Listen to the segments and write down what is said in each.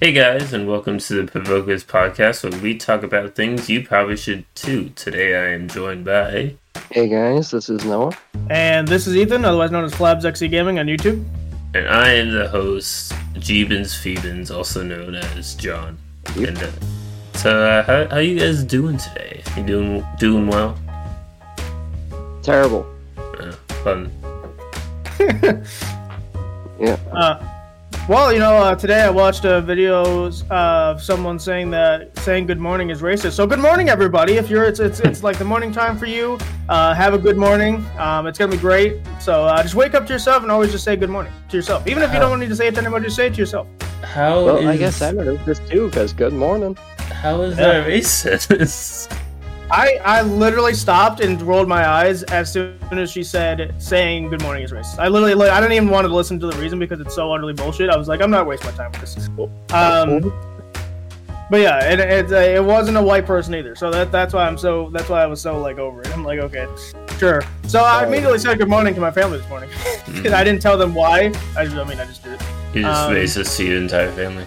Hey guys, and welcome to the Provokers podcast where we talk about things you probably should too. Today I am joined by. Hey guys, this is Noah. And this is Ethan, otherwise known as Flabs XC Gaming on YouTube. And I am the host, Jeebins Phoebins, also known as John. Yep. And uh, so, uh, how how you guys doing today? You doing doing well? Terrible. Uh, fun. Yeah. Uh, well, you know, uh, today I watched a video of someone saying that saying good morning is racist. So good morning, everybody. If you're, it's it's, it's like the morning time for you. Uh, have a good morning. Um, it's gonna be great. So uh, just wake up to yourself and always just say good morning to yourself. Even if you don't need to say it to anybody, just say it to yourself. How Well, I guess I'm racist too, because good morning. How is Yeah. that racist? I, I literally stopped and rolled my eyes as soon as she said saying good morning is racist. I literally I didn't even want to listen to the reason because it's so utterly bullshit. I was like, I'm not wasting my time with this. Um, but yeah, it, it, uh, it wasn't a white person either, so that that's why I'm so that's why I was so like over it. I'm like, okay, sure. So I immediately said good morning to my family this morning. I didn't tell them why. I, just, I mean, I just did it. You're just Um, racist to your entire family.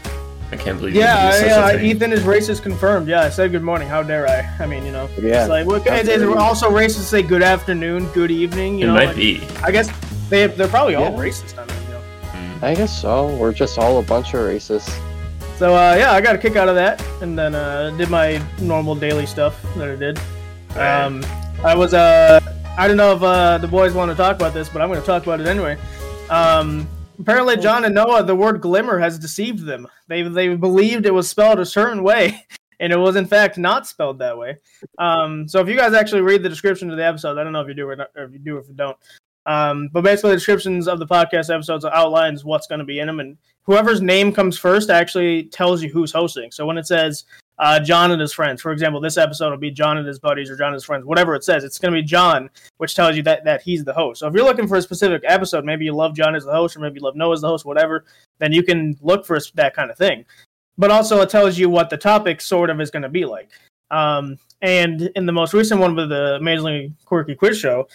I can't believe you Yeah, do such yeah. a thing. Ethan is racist confirmed. Yeah, I said good morning. How dare I? I mean, you know, Yeah. it's like what, it's, it's also racist to say good afternoon, good evening. You it know, might like, be. I guess they they're probably all Yeah. racist. I mean, you know. Mm. I guess so. We're just all a bunch of racists. So uh, yeah, I got a kick out of that, and then uh, did my normal daily stuff that I did. Um, I was uh, I don't know if uh, the boys want to talk about this, but I'm going to talk about it anyway. Um, apparently, John and Noah, the word glimmer has deceived them. They they believed it was spelled a certain way, and it was in fact not spelled that way. Um, so if you guys actually read the description of the episode, I don't know if you do or, not, or if you do or if you don't. Um, but basically, the descriptions of the podcast episodes outlines what's going to be in them, and whoever's name comes first actually tells you who's hosting. So when it says uh, John and his friends, for example, this episode will be John and his buddies or John and his friends, whatever it says, it's going to be John, which tells you that that he's the host. So if you're looking for a specific episode, maybe you love John as the host, or maybe you love Noah as the host, whatever, then you can look for that kind of thing. But also, it tells you what the topic sort of is going to be like. Um, and in the most recent one with the Amazingly Quirky Quiz Show,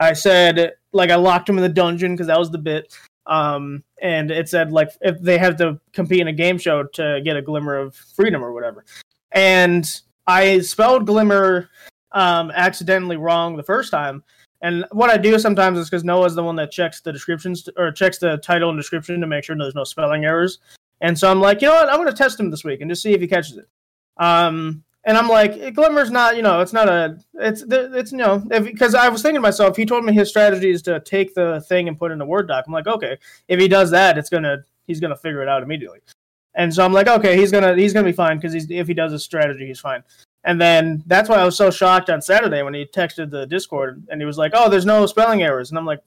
I said like I locked him in the dungeon because that was the bit. Um, and it said like if they have to compete in a game show to get a glimmer of freedom or whatever. And I spelled glimmer um, accidentally wrong the first time. And what I do sometimes is because Noah's the one that checks the descriptions or checks the title and description to make sure there's no spelling errors. And so I'm like, you know what? I'm going to test him this week and just see if he catches it. Um, and I'm like, Glimmer's not, you know, it's not a, it's, it's, you know, because I was thinking to myself, he told me his strategy is to take the thing and put it in a Word doc. I'm like, okay, if he does that, it's gonna, he's gonna figure it out immediately. And so I'm like, okay, he's gonna, he's gonna be fine because he's, if he does his strategy, he's fine. And then that's why I was so shocked on Saturday when he texted the Discord and he was like, oh, there's no spelling errors. And I'm like,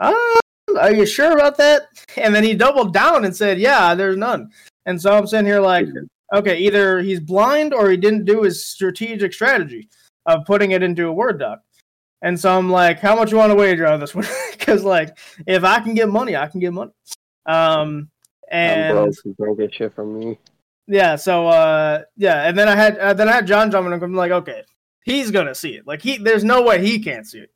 ah, are you sure about that? And then he doubled down and said, yeah, there's none. And so I'm sitting here like, okay, either he's blind or he didn't do his strategic strategy of putting it into a Word doc. And so I'm like, how much you want to wager on this one? Because like, if I can get money, I can get money. Um, I'm and broke. Don't get shit from me. yeah, so uh, yeah, and then I had uh, then I had John jumping. and I'm like, okay, he's gonna see it. Like he, there's no way he can't see it.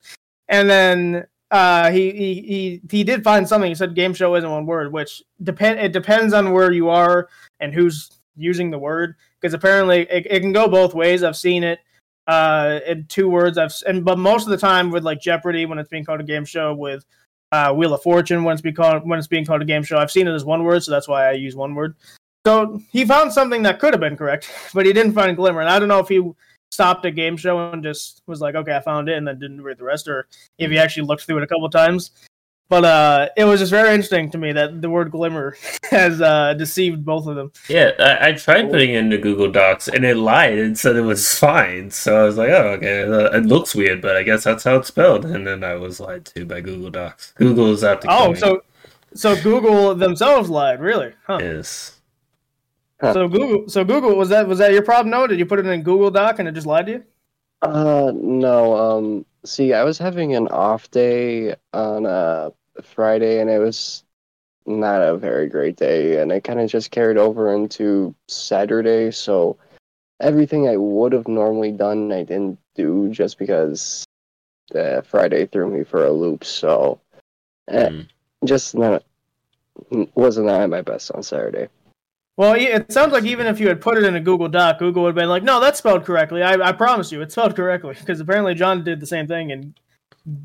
And then uh, he he he he did find something. He said game show isn't one word, which depend it depends on where you are and who's using the word because apparently it, it can go both ways. I've seen it uh in two words. I've and but most of the time with like Jeopardy when it's being called a game show with uh, Wheel of Fortune when it's being called when it's being called a game show. I've seen it as one word, so that's why I use one word. So he found something that could have been correct, but he didn't find glimmer. And I don't know if he stopped a game show and just was like, "Okay, I found it," and then didn't read the rest, or if he actually looked through it a couple times. But uh, it was just very interesting to me that the word glimmer has uh, deceived both of them. Yeah, I, I tried putting it into Google Docs and it lied and said it was fine. So I was like, oh, okay, uh, it looks weird, but I guess that's how it's spelled. And then I was lied to by Google Docs. Google is out to kill Oh, so so Google themselves lied, really? Huh? Yes. So Google, so Google was that was that your problem? No, did you put it in Google Doc and it just lied to you? Uh, no. Um, see, I was having an off day on uh Friday, and it was not a very great day, and it kind of just carried over into Saturday. So everything I would have normally done, I didn't do just because uh, Friday threw me for a loop. So eh, Mm. just not wasn't at my best on Saturday. Well, it sounds like even if you had put it in a Google Doc, Google would have been like, "No, that's spelled correctly. I, I promise you, it's spelled correctly." Because apparently John did the same thing and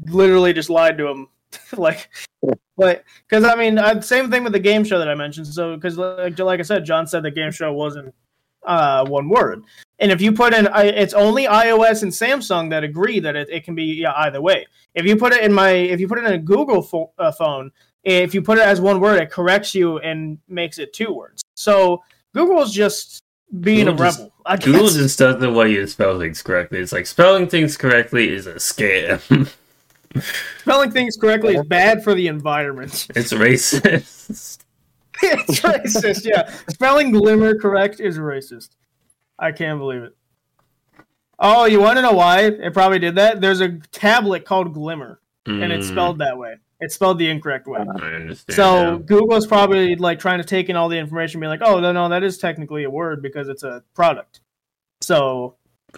literally just lied to him, like, but because I mean, uh, same thing with the game show that I mentioned. So because like, like I said, John said the game show wasn't uh, one word, and if you put in, it's only iOS and Samsung that agree that it, it can be yeah, either way. If you put it in my, if you put it in a Google pho- uh, phone, if you put it as one word, it corrects you and makes it two words. So Google's just being Google a just- rebel. I Google just doesn't want you to spell things correctly. It's like spelling things correctly is a scam. spelling things correctly is bad for the environment. it's racist. it's racist. Yeah, spelling glimmer correct is racist. I can't believe it. Oh, you want to know why it probably did that? There's a tablet called Glimmer, and it's Mm, spelled that way. It's spelled the incorrect way. I understand. So now. Google's probably like trying to take in all the information, and be like, "Oh, no, no, that is technically a word because it's a product." So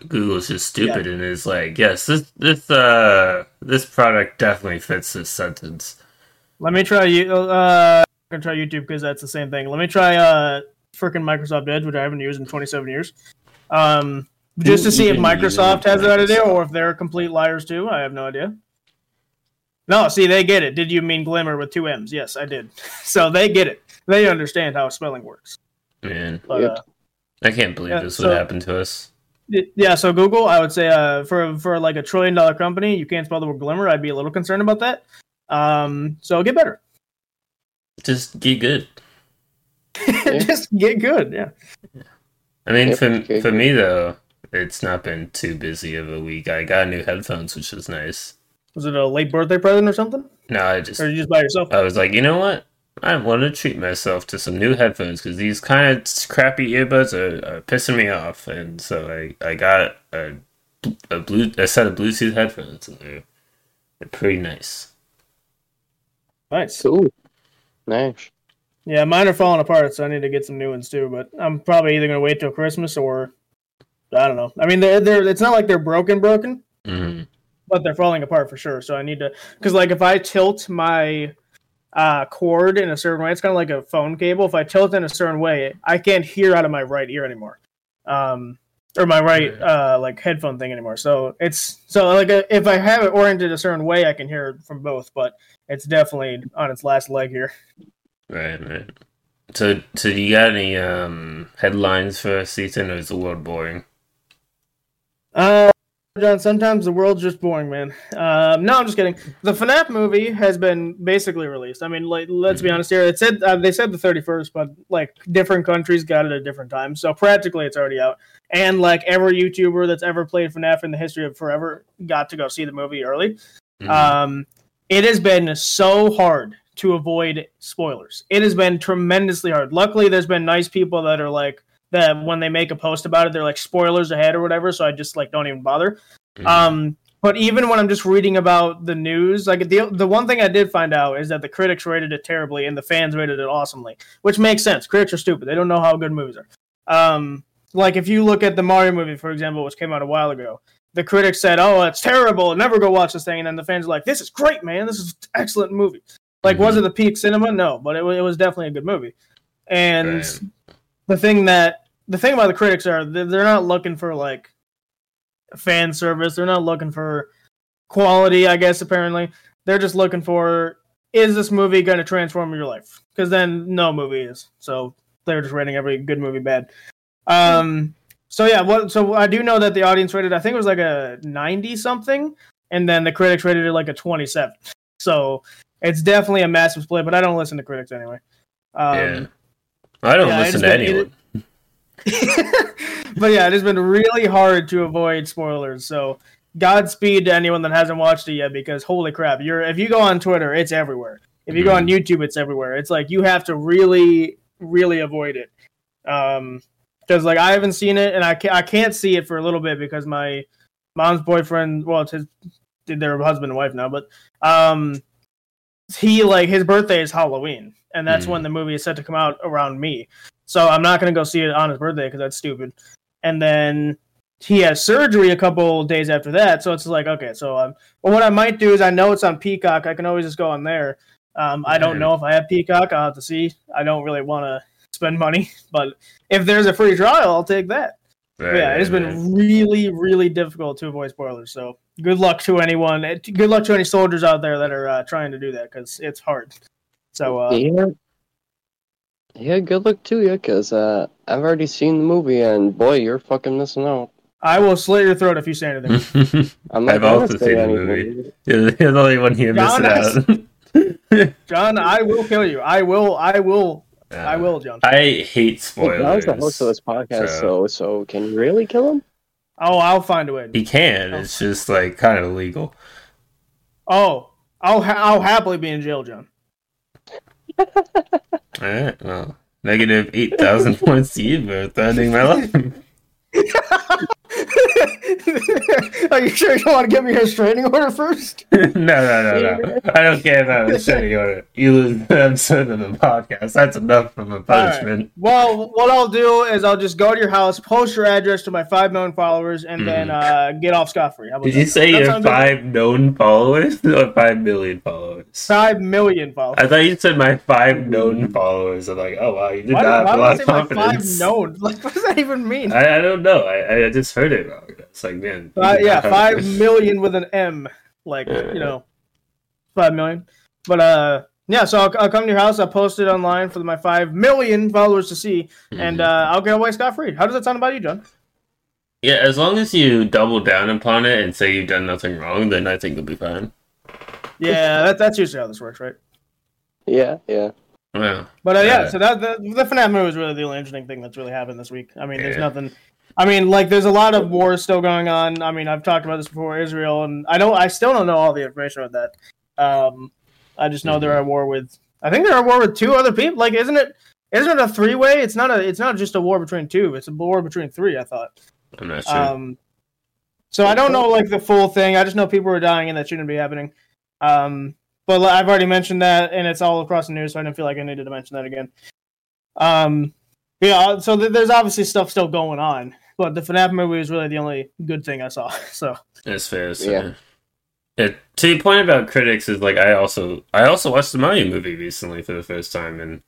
Google's just stupid and is like, yes, this this uh this product definitely fits this sentence. let me try you. Uh, I'm gonna try YouTube because that's the same thing. Let me try uh freaking Microsoft Edge, which I haven't used in 27 years. Um, just to see if Microsoft has that idea Microsoft? or if they're complete liars too. I have no idea. No, see, they get it. Did you mean glimmer with two M's? Yes, I did. So they get it. They understand how spelling works. Man, But, Yep. uh, I can't believe Yeah, this so- would happen to us. Y- Yeah, so Google, I would say uh, for for like a trillion dollar company, you can't spell the word glimmer. I'd be a little concerned about that. Um, so get better. Just get good. Just get good. Yeah. I mean, Yep, for okay. for me though, it's not been too busy of a week. I got new headphones, which is nice. Was it a late birthday present or something, No, I just or you just by yourself? I was like, you know what? I want to treat myself to some new headphones because these kind of crappy earbuds are, are pissing me off, and so I, I got a, a blue a set of Bluetooth headphones, and they're they're pretty nice. Nice. Cool. Nice. Yeah, mine are falling apart, so I need to get some new ones too. But I'm probably either gonna wait till Christmas or I don't know. I mean, they're they're it's not like they're broken, broken, Mm. but they're falling apart for sure. So I need to because like if I tilt my uh, cord in a certain way, it's kind of like a phone cable. If I tilt in a certain way, I can't hear out of my right ear anymore, um, or my right uh, like headphone thing anymore. So it's so like uh, if I have it oriented a certain way, I can hear it from both. But it's definitely on its last leg here. Right, right. So, so do you got any um headlines for Ethan, or is the world boring? Uh, John, sometimes the world's just boring, man. Um, no, I'm just kidding. The FNAF movie has been basically released. I mean, like, let's be honest here. It said uh, they said the 31st, but like different countries got it at different times. So practically, it's already out. And like every YouTuber that's ever played FNAF in the history of forever got to go see the movie early. Mhm. Um, it has been so hard to avoid spoilers. It has been tremendously hard. Luckily, there's been nice people that are like that when they make a post about it, they're like spoilers ahead or whatever. So I just like don't even bother. Mhm. Um, but even when I'm just reading about the news, like the the one thing I did find out is that the critics rated it terribly and the fans rated it awesomely, which makes sense. Critics are stupid; they don't know how good movies are. Um, like if you look at the Mario movie, for example, which came out a while ago, the critics said, "Oh, it's terrible. Never go watch this thing," and then the fans are like, "This is great, man. This is an excellent movie." Like, was it the peak cinema? No, but it, it was definitely a good movie. And. The thing that the thing about the critics are they're not looking for like fan service. They're not looking for quality. I guess apparently they're just looking for is this movie going to transform your life? Because then no movie is. So they're just rating every good movie bad. Um. So yeah, what? So I do know that the audience rated. I think it was like a ninety something, and then the critics rated it like a twenty-seven. So it's definitely a massive split. But I don't listen to critics anyway. Um, yeah. I don't yeah, listen to anyone. but yeah, it has been really hard to avoid spoilers. So Godspeed to anyone that hasn't watched it yet, because holy crap, you're if you go on Twitter, it's everywhere. If you go on YouTube, it's everywhere. It's like you have to really, really avoid it. Um, because like I haven't seen it, and I can't, I can't see it for a little bit because my mom's boyfriend, well, it's his, they're husband and wife now, but um, he like his birthday is Halloween, and that's Mm. when the movie is set to come out around me. So I'm not gonna go see it on his birthday because that's stupid. And then he has surgery a couple days after that, so it's like okay. So um, well, what I might do is I know it's on Peacock. I can always just go on there. Um, I don't know if I have Peacock. I'll have to see. I don't really want to spend money. But if there's a free trial, I'll take that. But yeah, it's been really, really difficult to avoid spoilers. So good luck to anyone. eh, Good luck to any soldiers out there that are uh, trying to do that because it's hard. So uh, yeah. Yeah, good luck to you, because uh, I've already seen the movie, and boy, you're fucking missing out. I will slit your throat if you say anything. I'm not I've also say seen the anything. movie. You're the only one here John missing out. John, I will kill you. I will. I will. I will, John. I hate Hey, spoilers. I was the host of this podcast, so- so so can you really kill him? Oh, I'll find a way. He can. It's just like kind of illegal. Oh, I'll ha- I'll happily be in jail, John. All right. Well, negative eight thousand points to you for threatening my life. Are you sure you want to give me a restraining order first? no, no, no, no. I don't care about the shitty order. You lose the episode of the podcast. That's enough from a punishment. Well, what I'll do is I'll just go to your house, post your address to my five million followers, and then uh, get off scot free. Mm-hmm. Did you say you have five known followers or five million followers? Five million followers. I thought you said my five known followers. I'm like, oh wow, you did Why, not why have a lot of my five known? Like, what does that even mean? I, I don't know. I, I just heard it wrong. It's like, man. you Uh, yeah, five million with an M, like Yeah. you know, five million. But uh, yeah. So I'll, I'll come to your house. I'll post it online for my five million followers to see, and Mhm. uh, I'll get away scot free. How does that sound about you, John? yeah, as long as you double down upon it and say you've done nothing wrong, then I think you'll be fine. Yeah, that, that's usually how this works, right? Yeah, yeah. Well, But uh, yeah, Uh, so that the, the FNAF movie was really the only interesting thing that's really happened this week. I mean, there's nothing. I mean, like, there's a lot of wars still going on. I mean, I've talked about this before, Israel, and I don't. I still don't know all the information about that. Um, I just know they're at war with. I think they're at war with two other people. Like, isn't it? Isn't it a three way? It's not a. It's not just a war between two. It's a war between three. I thought. I'm not sure. Um, so I don't know like the full thing. I just know people are dying and that shouldn't be happening. Um, but I've already mentioned that, and it's all across the news, so I didn't feel like I needed to mention that again. Um, yeah. So th- there's obviously stuff still going on, but the FNAF movie is really the only good thing I saw. So That's fair. So. Yeah. Yeah, to your point about critics is like I also I also watched the Mario movie recently for the first time and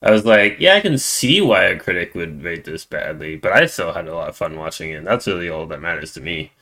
I was like, yeah, I can see why a critic would rate this badly, but I still had a lot of fun watching it. That's really all that matters to me.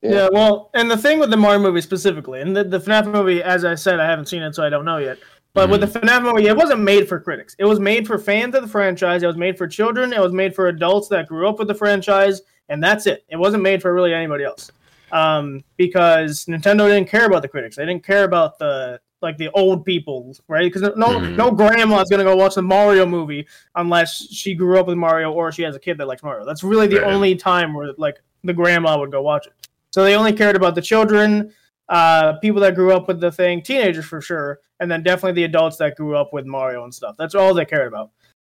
yeah. Yeah. well, and the thing with the Mario movie specifically, and the, the FNAF movie, as I said, I haven't seen it, so I don't know yet. But with the FNAF movie, it wasn't made for critics. It was made for fans of the franchise. It was made for children. It was made for adults that grew up with the franchise, and that's it. It wasn't made for really anybody else. Um, because Nintendo didn't care about the critics. They didn't care about the like the old people, right? Because no Mhm. no grandma's gonna go watch the Mario movie unless she grew up with Mario or she has a kid that likes Mario. That's really the Right. only time where like the grandma would go watch it. So they only cared about the children, uh, people that grew up with the thing, teenagers for sure, and then definitely the adults that grew up with Mario and stuff. That's all they cared about.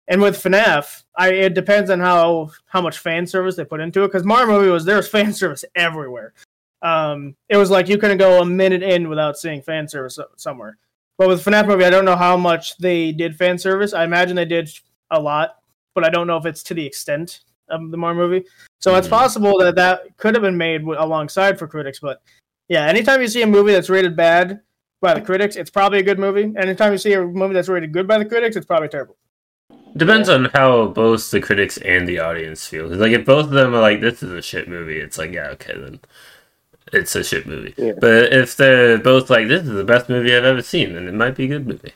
And with FNAF, I it depends on how how much fan service they put into it. Because Mario movie was there was fan service everywhere. Um, it was like you couldn't go a minute in without seeing fan service somewhere. But with FNAF movie, I don't know how much they did fan service. I imagine they did a lot, but I don't know if it's to the extent of the Mario movie. So it's Mhm. possible that that could have been made alongside for critics. But yeah, anytime you see a movie that's rated bad by the critics, it's probably a good movie. Anytime you see a movie that's rated good by the critics, it's probably terrible. Depends on how both the critics and the audience feel. like if both of them are like, "This is a shit movie," it's like, yeah, okay, then it's a shit movie. Yeah. But if they're both like, "This is the best movie I've ever seen," then it might be a good movie.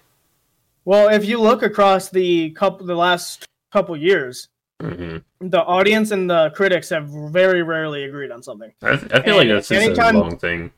Well, if you look across the couple, the last couple years, hmm the audience and the critics have very rarely agreed on something. I, th- I feel like that's just anytime- a long thing.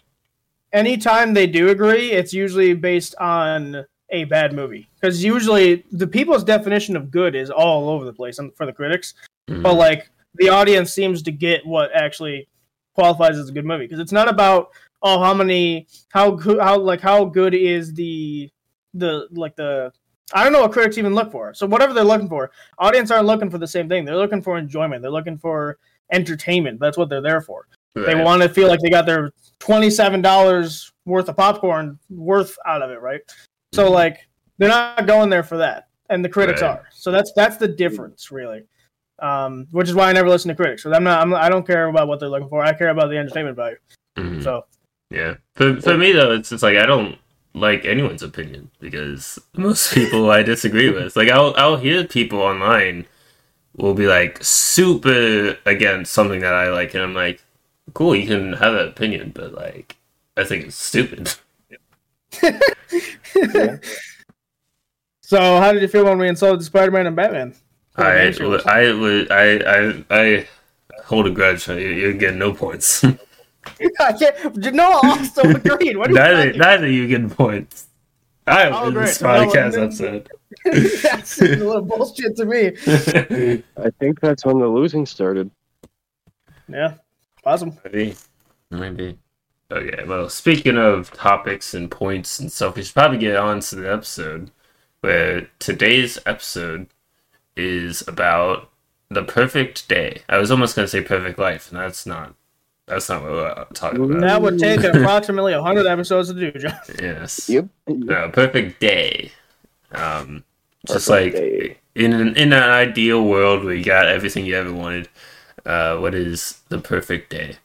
anytime they do agree, it's usually based on a bad movie. Because usually the people's definition of good is all over the place for the critics, Mhm. but like the audience seems to get what actually qualifies as a good movie. Because it's not about oh how many how good how like how good is the the like the I don't know what critics even look for. So whatever they're looking for, audience aren't looking for the same thing. They're looking for enjoyment. They're looking for entertainment. That's what they're there for. They want to feel like they got their twenty-seven dollars worth of popcorn worth out of it, right? So Mhm. like they're not going there for that, and the critics Right. are. So that's that's the difference, really. Um, which is why I never listen to critics. Because I'm not, I'm, I don't care about what they're looking for. I care about the entertainment value. Mhm. So Yeah. For for me though, it's just like I don't like anyone's opinion because most people I disagree with. Like I'll I'll hear people online will be like super against something that I like, and I'm like, cool, you can have that opinion, but like I think it's stupid. So, how did you feel when we insulted Spider-Man and Batman? I I I I I hold a grudge. You- You're getting no points. I can't. No, also agreed. What are you neither talking neither you get points. I Oh, win this great. No, podcast no. episode. That's a little bullshit to me. I think that's when the losing started. Yeah, awesome. Maybe. Maybe. Okay, well, speaking of topics and points and stuff, we should probably get on to the episode. Where today's episode is about the perfect day. I was almost gonna say perfect life, and that's not that's not what we're talking about. That would take approximately 100 episodes to do, John. Yes. Yep. No, perfect day. Um just like day. in an in an ideal world where you got everything you ever wanted, uh, what is the perfect day?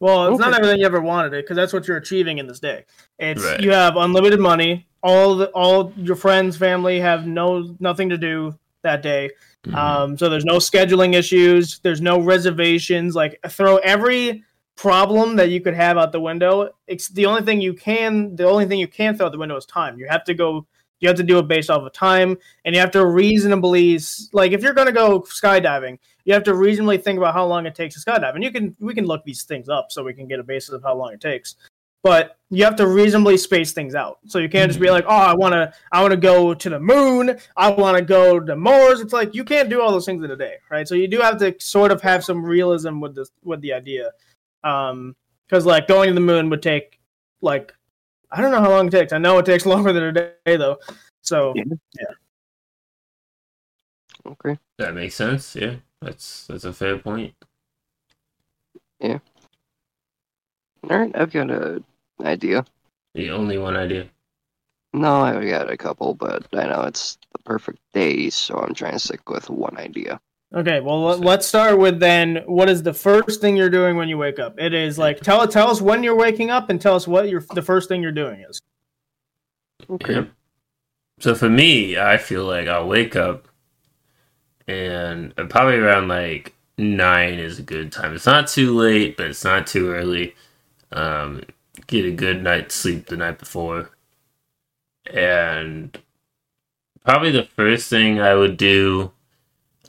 Well, it's not everything you ever wanted it because that's what you're achieving in this day. It's Right. you have unlimited money. All the, all your friends, family have no nothing to do that day. Mhm. Um, so there's no scheduling issues. There's no reservations. Like throw every problem that you could have out the window. It's the only thing you can. The only thing you can throw out the window is time. You have to go. You have to do it based off of time, and you have to reasonably like if you're going to go skydiving, you have to reasonably think about how long it takes to skydive. And you can we can look these things up so we can get a basis of how long it takes. But you have to reasonably space things out. So you can't just be like, "Oh, I want to I want to go to the moon. I want to go to Mars." It's like you can't do all those things in a day, right? So you do have to sort of have some realism with this with the idea. Um cuz like going to the moon would take like I don't know how long it takes. I know it takes longer than a day though. So Yeah. Okay. That makes sense. Yeah, that's that's a fair point. Yeah. All right, I've got a idea. The only one idea. No, I've got a couple, but I know it's the perfect day, so I'm trying to stick with one idea. Okay, well let- let's start with then what is the first thing you're doing when you wake up? It is like tell tell us when you're waking up and tell us what your the first thing you're doing is. Okay. Yeah. So for me, I feel like I'll wake up and uh, probably around like nine is a good time. It's not too late, but it's not too early. Um, get a good night's sleep the night before, and probably the first thing I would do,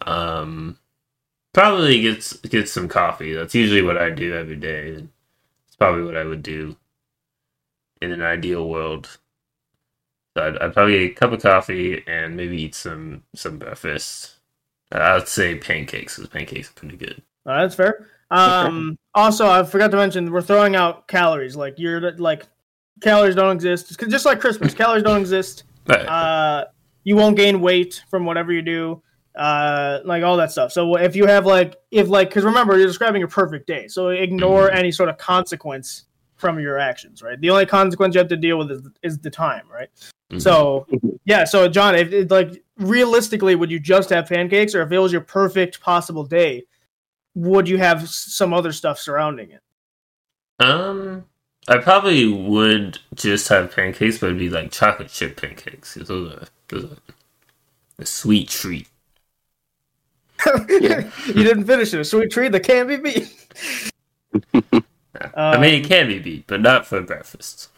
um, probably get get some coffee. That's usually what I do every day. It's probably what I would do in an ideal world. So I'd, I'd probably get a cup of coffee and maybe eat some some breakfast. I'd say pancakes because pancakes are pretty good. Uh, that's fair. Um, also, I forgot to mention we're throwing out calories. Like you're like calories don't exist. Just like Christmas, calories don't exist. Uh, you won't gain weight from whatever you do. Uh, like all that stuff. So if you have like if like because remember you're describing your perfect day, so ignore any sort of consequence from your actions. Right. The only consequence you have to deal with is, is the time. Right. Mhm. So yeah, so John, if it, like realistically, would you just have pancakes, or if it was your perfect possible day, would you have some other stuff surrounding it? um, I probably would just have pancakes, but it'd be like chocolate chip pancakes. Those are those are a sweet treat. Yeah. you didn't finish it. A sweet treat that can't be beat. I mean, Um, it can be beat, but not for breakfast.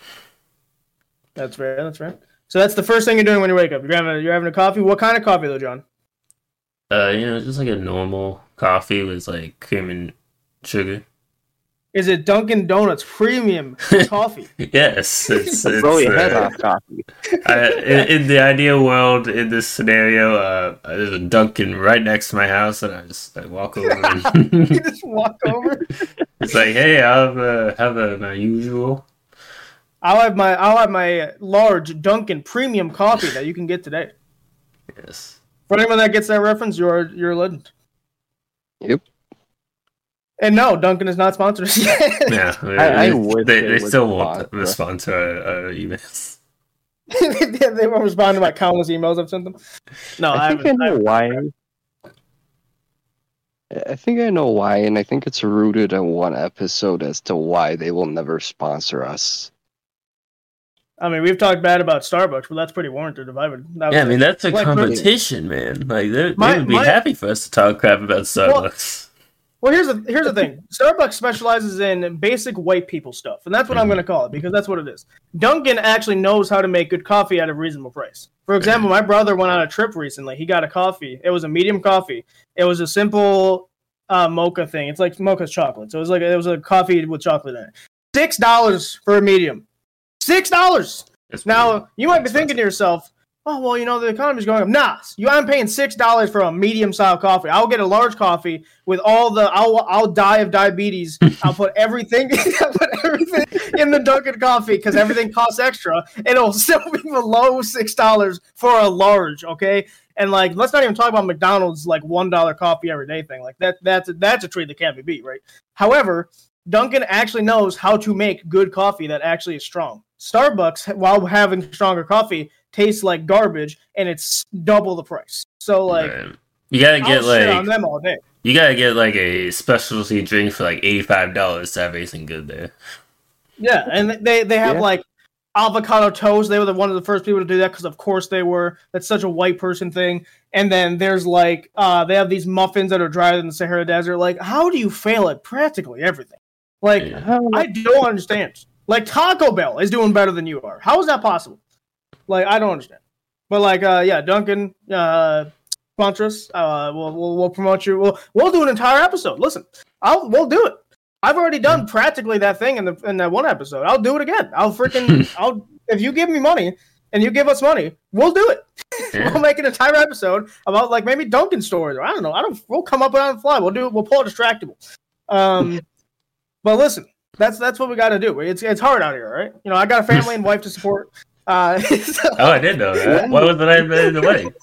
That's fair. That's fair. So that's the first thing you're doing when you wake up. You're having a, you're having a coffee. What kind of coffee though, John? Uh, you know, just like a normal coffee with like cream and sugar. Is it Dunkin' Donuts premium coffee? Yes, it's, it's Blow your head uh, off coffee. I, in, in the ideal world, in this scenario, uh, there's a Dunkin' right next to my house, and I just I walk over. And you just walk over. it's like, hey, I'll have, uh, have uh, my usual. I'll have my I'll have my large Dunkin' premium coffee that you can get today. Yes. For anyone that gets that reference, you're you're a legend. Yep. And no, Dunkin' is not sponsored yet. Yeah. I- I they, they they still won't respond to our, our uh, uh, emails. yeah, they won't respond to my countless emails I've sent them. No, I, I think I know I- why. I think I know why, and I think it's rooted in one episode as to why they will never sponsor us. I mean, we've talked bad about Starbucks, but that's pretty warranted. If I would, that Yeah, I mean that's a competition, man. Like they My- they would be my- happy for us to talk crap about Starbucks. Well, here's the here's the thing. Starbucks specializes in basic white people stuff, and that's what I'm going to call it because that's what it is. Dunkin' actually knows how to make good coffee at a reasonable price. For example, my brother went on a trip recently. He got a coffee. It was a medium coffee. It was a simple uh, mocha thing. It's like mocha's chocolate, so it was like it was a coffee with chocolate in it. Six dollars for a medium. Six dollars. Now you might be expensive. thinking to yourself, "Oh well, you know the economy's going up." Nah, you I'm paying six dollars for a medium style coffee. I'll get a large coffee with all the. I'll I'll die of diabetes. I'll put everything. I'll put everything in the Dunkin' coffee because everything costs extra. and It'll still be below six dollars for a large. Okay. And like, let's not even talk about McDonald's like one dollar coffee every day thing. Like that, that's that's a treat that can't be beat, right? However, Dunkin' actually knows how to make good coffee that actually is strong. Starbucks, while having stronger coffee, tastes like garbage, and it's double the price. So like, Right. you gotta I'll get shit on like them all day. you gotta get like a specialty drink for like eighty five dollars to have anything good there. Yeah, and they they have Yeah. like avocado toast. They were the one of the first people to do that because of course they were. That's such a white person thing. And then there's like uh they have these muffins that are drier than the Sahara Desert. Like, how do you fail at practically everything? Like, Yeah. How- I don't understand. Like Taco Bell is doing better than you are. How is that possible? Like I don't understand. But like uh yeah, Dunkin' uh sponsor us. Uh we'll, we'll we'll promote you. We'll we'll do an entire episode. Listen, I'll we'll do it. I've already done practically that thing in the in that one episode. I'll do it again. I'll freaking I'll if you give me money and you give us money, we'll do it. Yeah. We'll make an entire episode about like maybe Dunkin' stories or I don't know. I don't we'll come up with it on the fly. We'll do we'll pull a distractible. Um but listen, that's that's what we got to do. It's it's hard out here, right? You know, I got a family and wife to support. Uh, so- Oh, I did know that. What was the name of the wedding?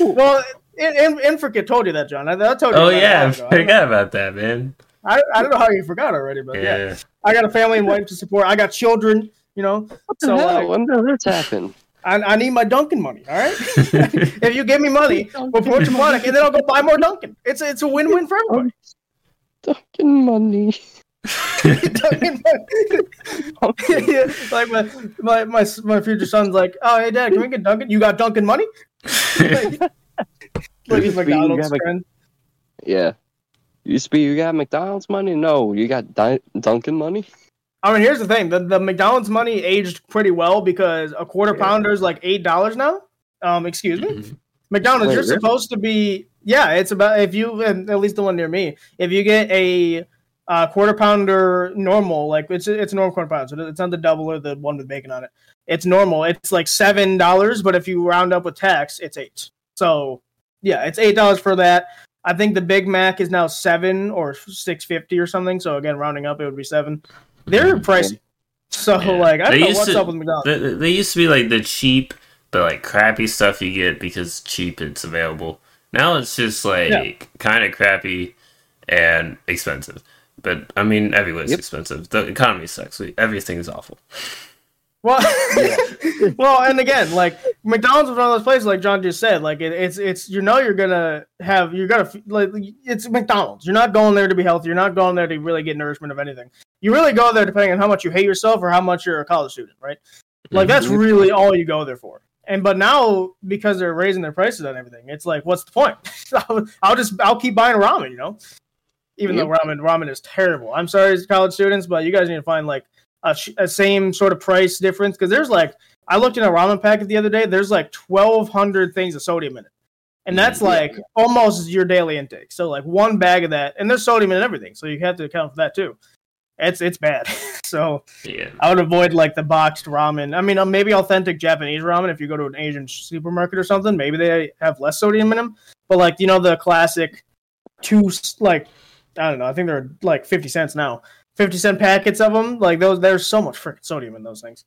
well, in, in, Intricate told you that, John. I, I told you. Oh yeah, I while ago. I, don't know, forgot about that, man. I, I don't know how you forgot already, but yeah. Yeah. I got a family and wife to support. I got children, you know. what the So hell? like, when did this happen? I, I need my Dunkin' money. All right. if you give me money, we'll promote your product, and then I'll go buy more Dunkin'. It's a, it's a win-win for everybody. Dunkin' money. Dunkin' money. yeah, like my, my my my future son's like, oh hey dad, can we get Dunkin'? You got Dunkin' money? like, like he's You McDonald's Mc- friend. Yeah. Used to be you got McDonald's money? No, you got Dun- Dunkin' money? I mean, here's the thing: the, the McDonald's money aged pretty well because a quarter Yeah. pounder is like eight dollars now. Um, excuse me, McDonald's. Wait, you're really? supposed to be yeah. It's about if you and at least the one near me. If you get a uh, quarter pounder normal, like it's it's a normal quarter pounder, so it's not the double or the one with bacon on it. It's normal. It's like seven dollars, but if you round up with tax, it's eight. So yeah, it's eight dollars for that. I think the Big Mac is now seven or six fifty or something. So again, rounding up, it would be seven. They're pricey. So Yeah. like, I don't know what's to- up with McDonald's. They, they used to be like the cheap but like crappy stuff you get because cheap it's available. Now it's just like Yeah. kind of crappy and expensive. But I mean, everywhere's Yep. expensive. The economy sucks. Everything is awful. Well, well, and again, like McDonald's was one of those places, like John just said, like it, it's it's you know you're gonna have you're gonna like it's McDonald's. You're not going there to be healthy. You're not going there to really get nourishment of anything. You really go there depending on how much you hate yourself or how much you're a college student, right? Like that's Mhm. really all you go there for. And but now because they're raising their prices on everything, it's like, what's the point? I'll, I'll just I'll keep buying ramen, you know. Even though ramen ramen is terrible. I'm sorry, college students, but you guys need to find like a, sh- a same sort of price difference because there's like I looked in a ramen packet the other day. There's like 1,200 things of sodium in it, and that's Mhm. like almost your daily intake. So like one bag of that, and there's sodium in everything, so you have to account for that too. It's it's bad. so Yeah. I would avoid like the boxed ramen. I mean, uh, maybe authentic Japanese ramen if you go to an Asian supermarket or something. Maybe they have less sodium in them. But like you know the classic two like I don't know. I think they're like fifty cents now. Fifty cent packets of them. Like those, there's so much freaking sodium in those things.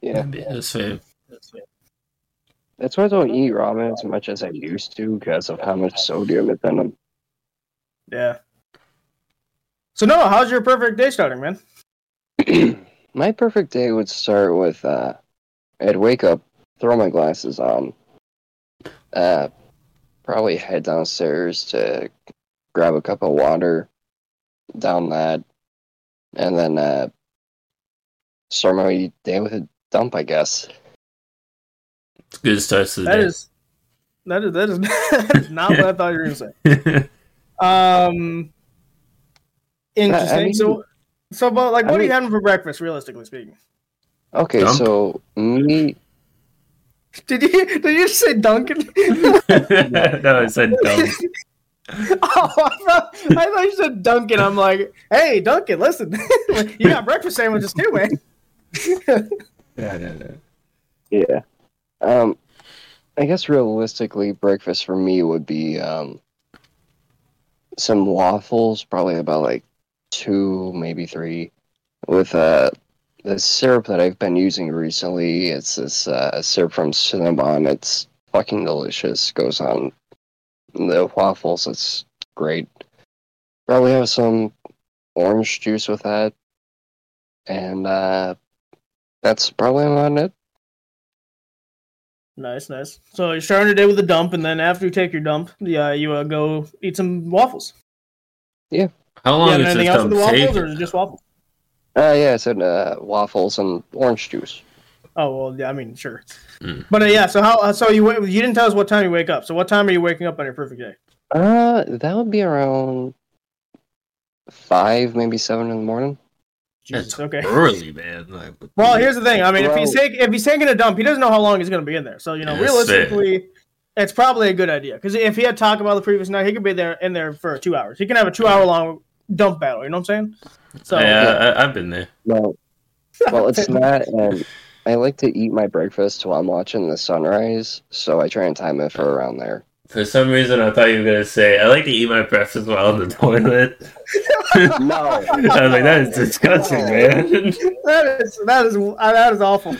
Yeah. That's fair. That's why I don't eat ramen as much as I used to because of how much sodium is in them. Yeah. So no, how's your perfect day starting, man? my perfect day would start with uh, I'd wake up, throw my glasses on, uh, probably head downstairs to grab a cup of water, down that, and then uh, start my day with a dump, I guess. It's good start to the That day. is that is that is, that is not what I thought you were gonna say. Um, interesting. mean- so, so, but like, I what are you having for breakfast, realistically speaking? Okay, Dump? so me, Did you did you say Dunkin'? no, I said dumb. oh, I thought, I thought you said Dunkin'. I'm like, hey, Dunkin', listen, you got breakfast sandwiches too, man. Yeah, yeah, yeah. yeah. Um, I guess realistically, breakfast for me would be um some waffles, probably about like two, maybe three, with uh the syrup that I've been using recently. It's this uh, syrup from Cinnabon. It's fucking delicious. Goes on the waffles. It's great. Probably have some orange juice with that, and uh, that's probably about it. Nice, nice. So you're starting your day with a dump, and then after you take your dump, yeah, you uh, go eat some waffles. Yeah. How long yeah, is anything this else with dump the waffles, taking? or is it just waffles? Uh, yeah, I said uh, waffles and orange juice. Oh well, yeah. I mean, sure. Mm. But uh, yeah. So how? uh, So you you didn't tell us what time you wake up. So what time are you waking up on your perfect day? Uh, that would be around five, maybe seven in the morning. Jesus. That's Okay. early, man. Like, Well, here's the thing. I mean, if he's taking if he's taking a dump, he doesn't know how long he's going to be in there. So you know, Yeah, that's fair. realistically, it's probably a good idea because if he had talked about the previous night, he could be there in there for two hours. He can have a two hour long dump battle. You know what I'm saying? So yeah, I, I've been there. Well, well, it's not. And I like to eat my breakfast while I'm watching the sunrise, so I try and time it for around there. For some reason, I thought you were gonna say I like to eat my breakfast while on the toilet. No. I was like, that is disgusting, man. that is that is uh, that is awful.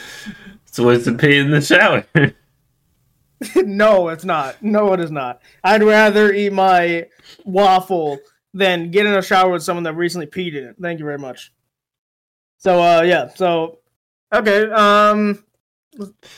so what's the pee in the shower? no, it's not. No, it is not. I'd rather eat my waffle than get in a shower with someone that recently peed in it. Thank you very much. So, uh, yeah. So, okay. Um,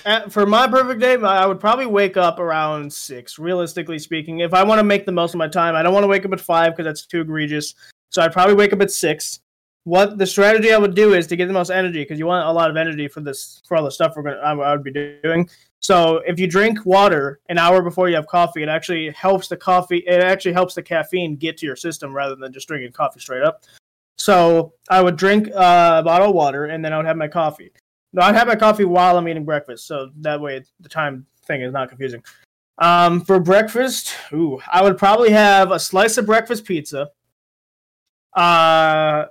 at- for my perfect day, I would probably wake up around six. Realistically speaking, if I want to make the most of my time, I don't want to wake up at five because that's too egregious. So I'd probably wake up at six. What the strategy I would do is to get the most energy because you want a lot of energy for this for all the stuff we're gonna I, I would be doing. So if you drink water an hour before you have coffee, it actually helps the coffee. It actually helps the caffeine get to your system rather than just drinking coffee straight up. So I would drink a bottle of water and then I would have my coffee. No, I'd have my coffee while I'm eating breakfast, so that way the time thing is not confusing. Um, for breakfast, ooh, I would probably have a slice of breakfast pizza. Uh,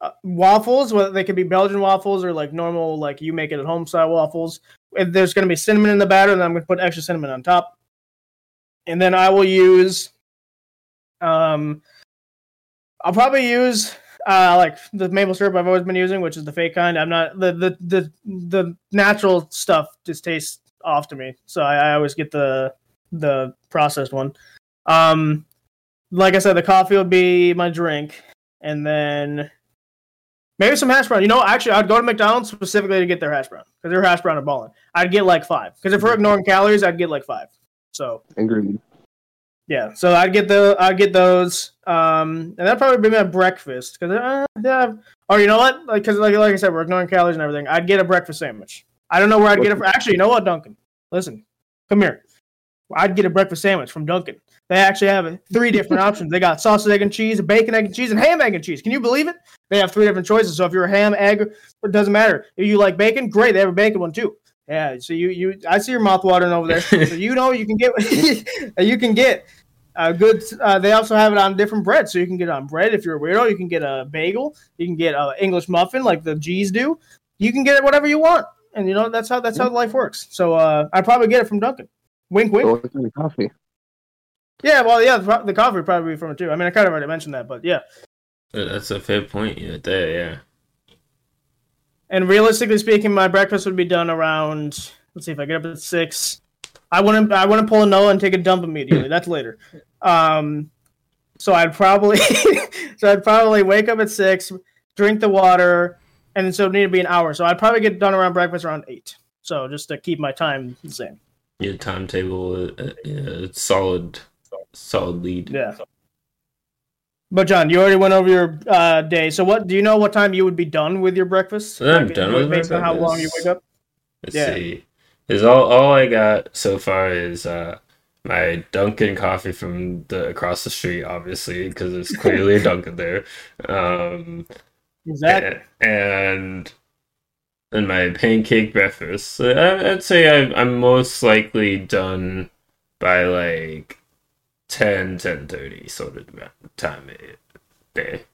uh, waffles, whether they could be Belgian waffles or like normal, like you make it at home style waffles if there's going to be cinnamon in the batter, then I'm going to put extra cinnamon on top. And then I will use, um, I'll probably use uh, like the maple syrup I've always been using, which is the fake kind. I'm not the the the the natural stuff just tastes off to me, so I, I always get the the processed one. Um, like I said, the coffee would be my drink, and then Maybe some hash brown. You know, actually, I'd go to McDonald's specifically to get their hash brown because their hash brown are balling. I'd get like five because if we're ignoring calories, I'd get like five. So Agreed. Yeah, so I'd get the I'd get those, um, and that'd probably be my breakfast because uh, yeah. Or you know what? Like because like like I said, we're ignoring calories and everything. I'd get a breakfast sandwich. I don't know where I'd get it. From. Actually, you know what, Dunkin'? Listen, come here. I'd get a breakfast sandwich from Dunkin'. They actually have three different options. They got sausage, egg, and cheese, bacon, egg, and cheese, and ham, egg, and cheese. Can you believe it? They have three different choices. So if you're a ham, egg, it doesn't matter. If you like bacon, great. They have a bacon one too. Yeah. So you you I see your mouth watering over there. So you know you can get you can get a good. Uh, they also have it on different bread, so you can get it on bread. If you're a weirdo, you can get a bagel. You can get an English muffin like the G's do. You can get it whatever you want, and you know that's how that's how life works. So uh, I'd probably get it from Dunkin'. Wink, wink. Go coffee. Yeah, well, yeah, the, the coffee would probably be from it too. I mean, I kind of already mentioned that, but yeah. That's a fair point right there, yeah. And realistically speaking, my breakfast would be done around. Let's see if I get up at six. I wouldn't. I wouldn't pull a Noah and take a dump immediately. That's later. Um, so I'd probably. so I'd probably wake up at six, drink the water, and so it need to be an hour. So I'd probably get done around breakfast around eight. So just to keep my time the same. Your timetable, uh, uh, yeah, solid, solid lead. Yeah. But John, you already went over your uh, day. So what do you know? What time you would be done with your breakfast? I'm done with based on how long you wake up. Let's Yeah. see. Is all all I got so far is uh my Dunkin' coffee from the across the street, obviously, because it's clearly a Dunkin' there. Um, Exactly. and and my pancake breakfast. So I, I'd say I, I'm most likely done by like 10, 10.30 sort of time of day.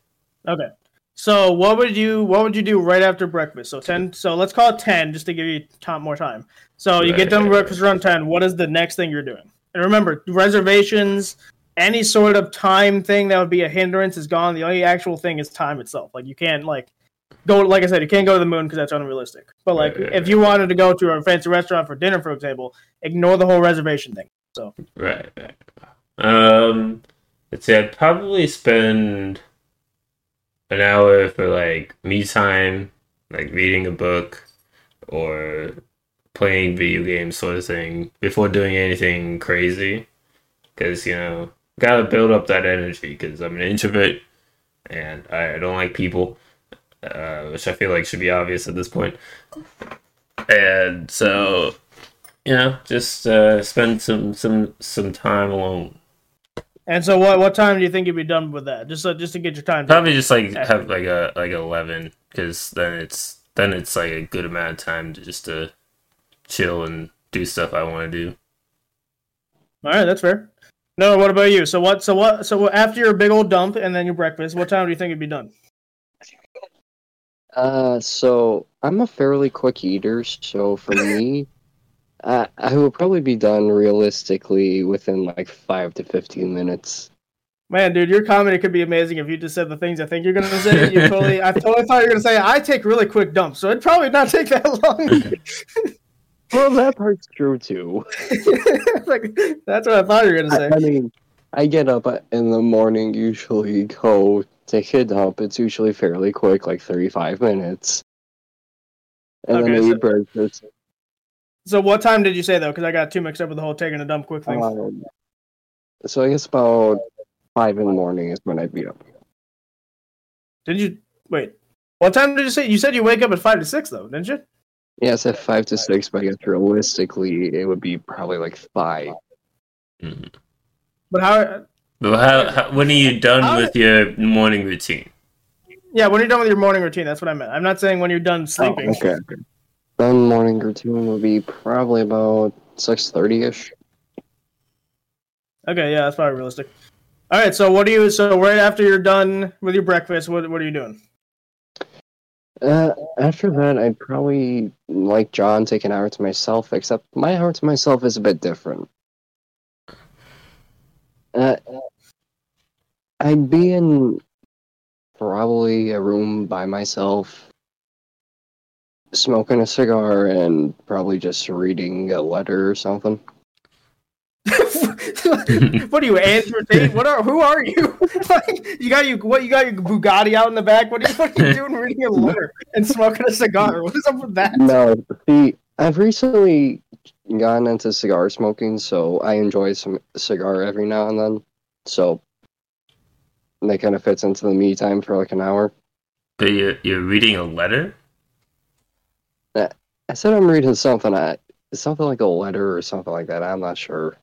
Okay. So what would you what would you do right after breakfast? So ten. So let's call it ten, just to give you time, more time. So you get done with breakfast around ten. What is the next thing you're doing? And remember, reservations, any sort of time thing that would be a hindrance is gone. The only actual thing is time itself. Like you can't like go. Like I said, you can't go to the moon because that's unrealistic. But like Right, right, if you wanted to go to a fancy restaurant for dinner, for example, ignore the whole reservation thing. Right, right. Um, let's see, I'd probably spend an hour for like me time, like reading a book or playing video games, sort of thing, before doing anything crazy. Because, you know, gotta build up that energy because I'm an introvert and I, don't like people, uh, which I feel like should be obvious at this point. And so, you know, just uh, spend some some some time alone. And so what what time do you think you'd be done with that? Just so, just to get your time. Probably just like have like a like eleven, because then it's then it's like a good amount of time to just to chill and do stuff I want to do. All right, that's fair. No, what about you? So what? So what? So after your big old dump and then your breakfast, what time do you think it'd be done? Uh, so I'm a fairly quick eater, so for me, uh, I will probably be done realistically within like five to fifteen minutes. Man, dude, your comedy could be amazing if you just said the things I think you're gonna say. You totally, I totally thought you were gonna say I take really quick dumps, so it'd probably not take that long. Well, that part's true too. like that's what I thought you were gonna say. I mean, I get up in the morning, usually go take a dump. It's usually fairly quick, like 35 minutes. And then Okay, I so- eat breakfast. So what time did you say though? Because I got too mixed up with the whole taking a dump quick thing. Um, so I guess about 5 in the morning is when I'd be up. Did you wait? What time did you say? You said you wake up at five to six though, didn't you? Yeah, I said 5 to 6, but I guess realistically, it would be probably like 5. But how? But how, how when are you done How- with your morning routine? Yeah, when you're done with your morning routine, that's what I meant. I'm not saying when you're done sleeping. Oh, okay, Then morning routine would be probably about 6.30ish. Okay, yeah, that's probably realistic. All right, so what do you? So right after you're done with your breakfast, what what are you doing? Uh, after that, I'd probably, like John, take an hour to myself, except my hour to myself is a bit different. Uh, I'd be in probably a room by myself, smoking a cigar, and probably just reading a letter or something. what are you, Andrew Tate? What are? Who are you? like, you got you what? You got your Bugatti out in the back. What are you, what are you doing? Reading a letter and smoking a cigar. What is up with that? No, see, I've recently gotten into cigar smoking, so I enjoy some cigar every now and then. So that kind of fits into the me time for like an hour. But you're, you're reading a letter? I said I'm reading something. I, something like a letter or something like that. I'm not sure.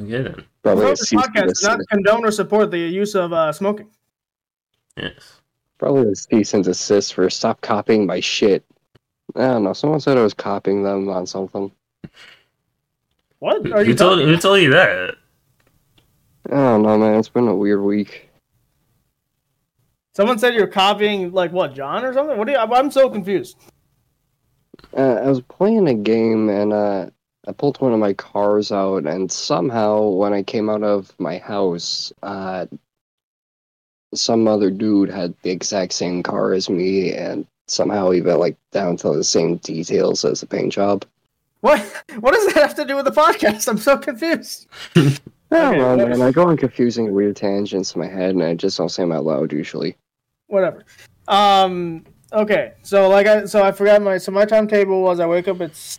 Okay then. Probably a This cease and podcast does not desist. condone or support the use of uh, smoking. Yes. Probably a cease and desist for stop copying my shit. I don't know. Someone said I was copying them on something. What Who, are you? who told talking- who told you that? I don't know, man. It's been a weird week. Someone said you're copying like what, John or something? What do you? I'm I'm so confused. Uh, I was playing a game and uh, I pulled one of my cars out, and somehow when I came out of my house, uh, some other dude had the exact same car as me, and somehow even like down to the same details as the paint job. What? What does that have to do with the podcast? I'm so confused. I don't know, man. I go on confusing weird tangents in my head, and I just don't say them out loud usually. Whatever. Um. Okay. So like I so I forgot my so my timetable was I wake up at.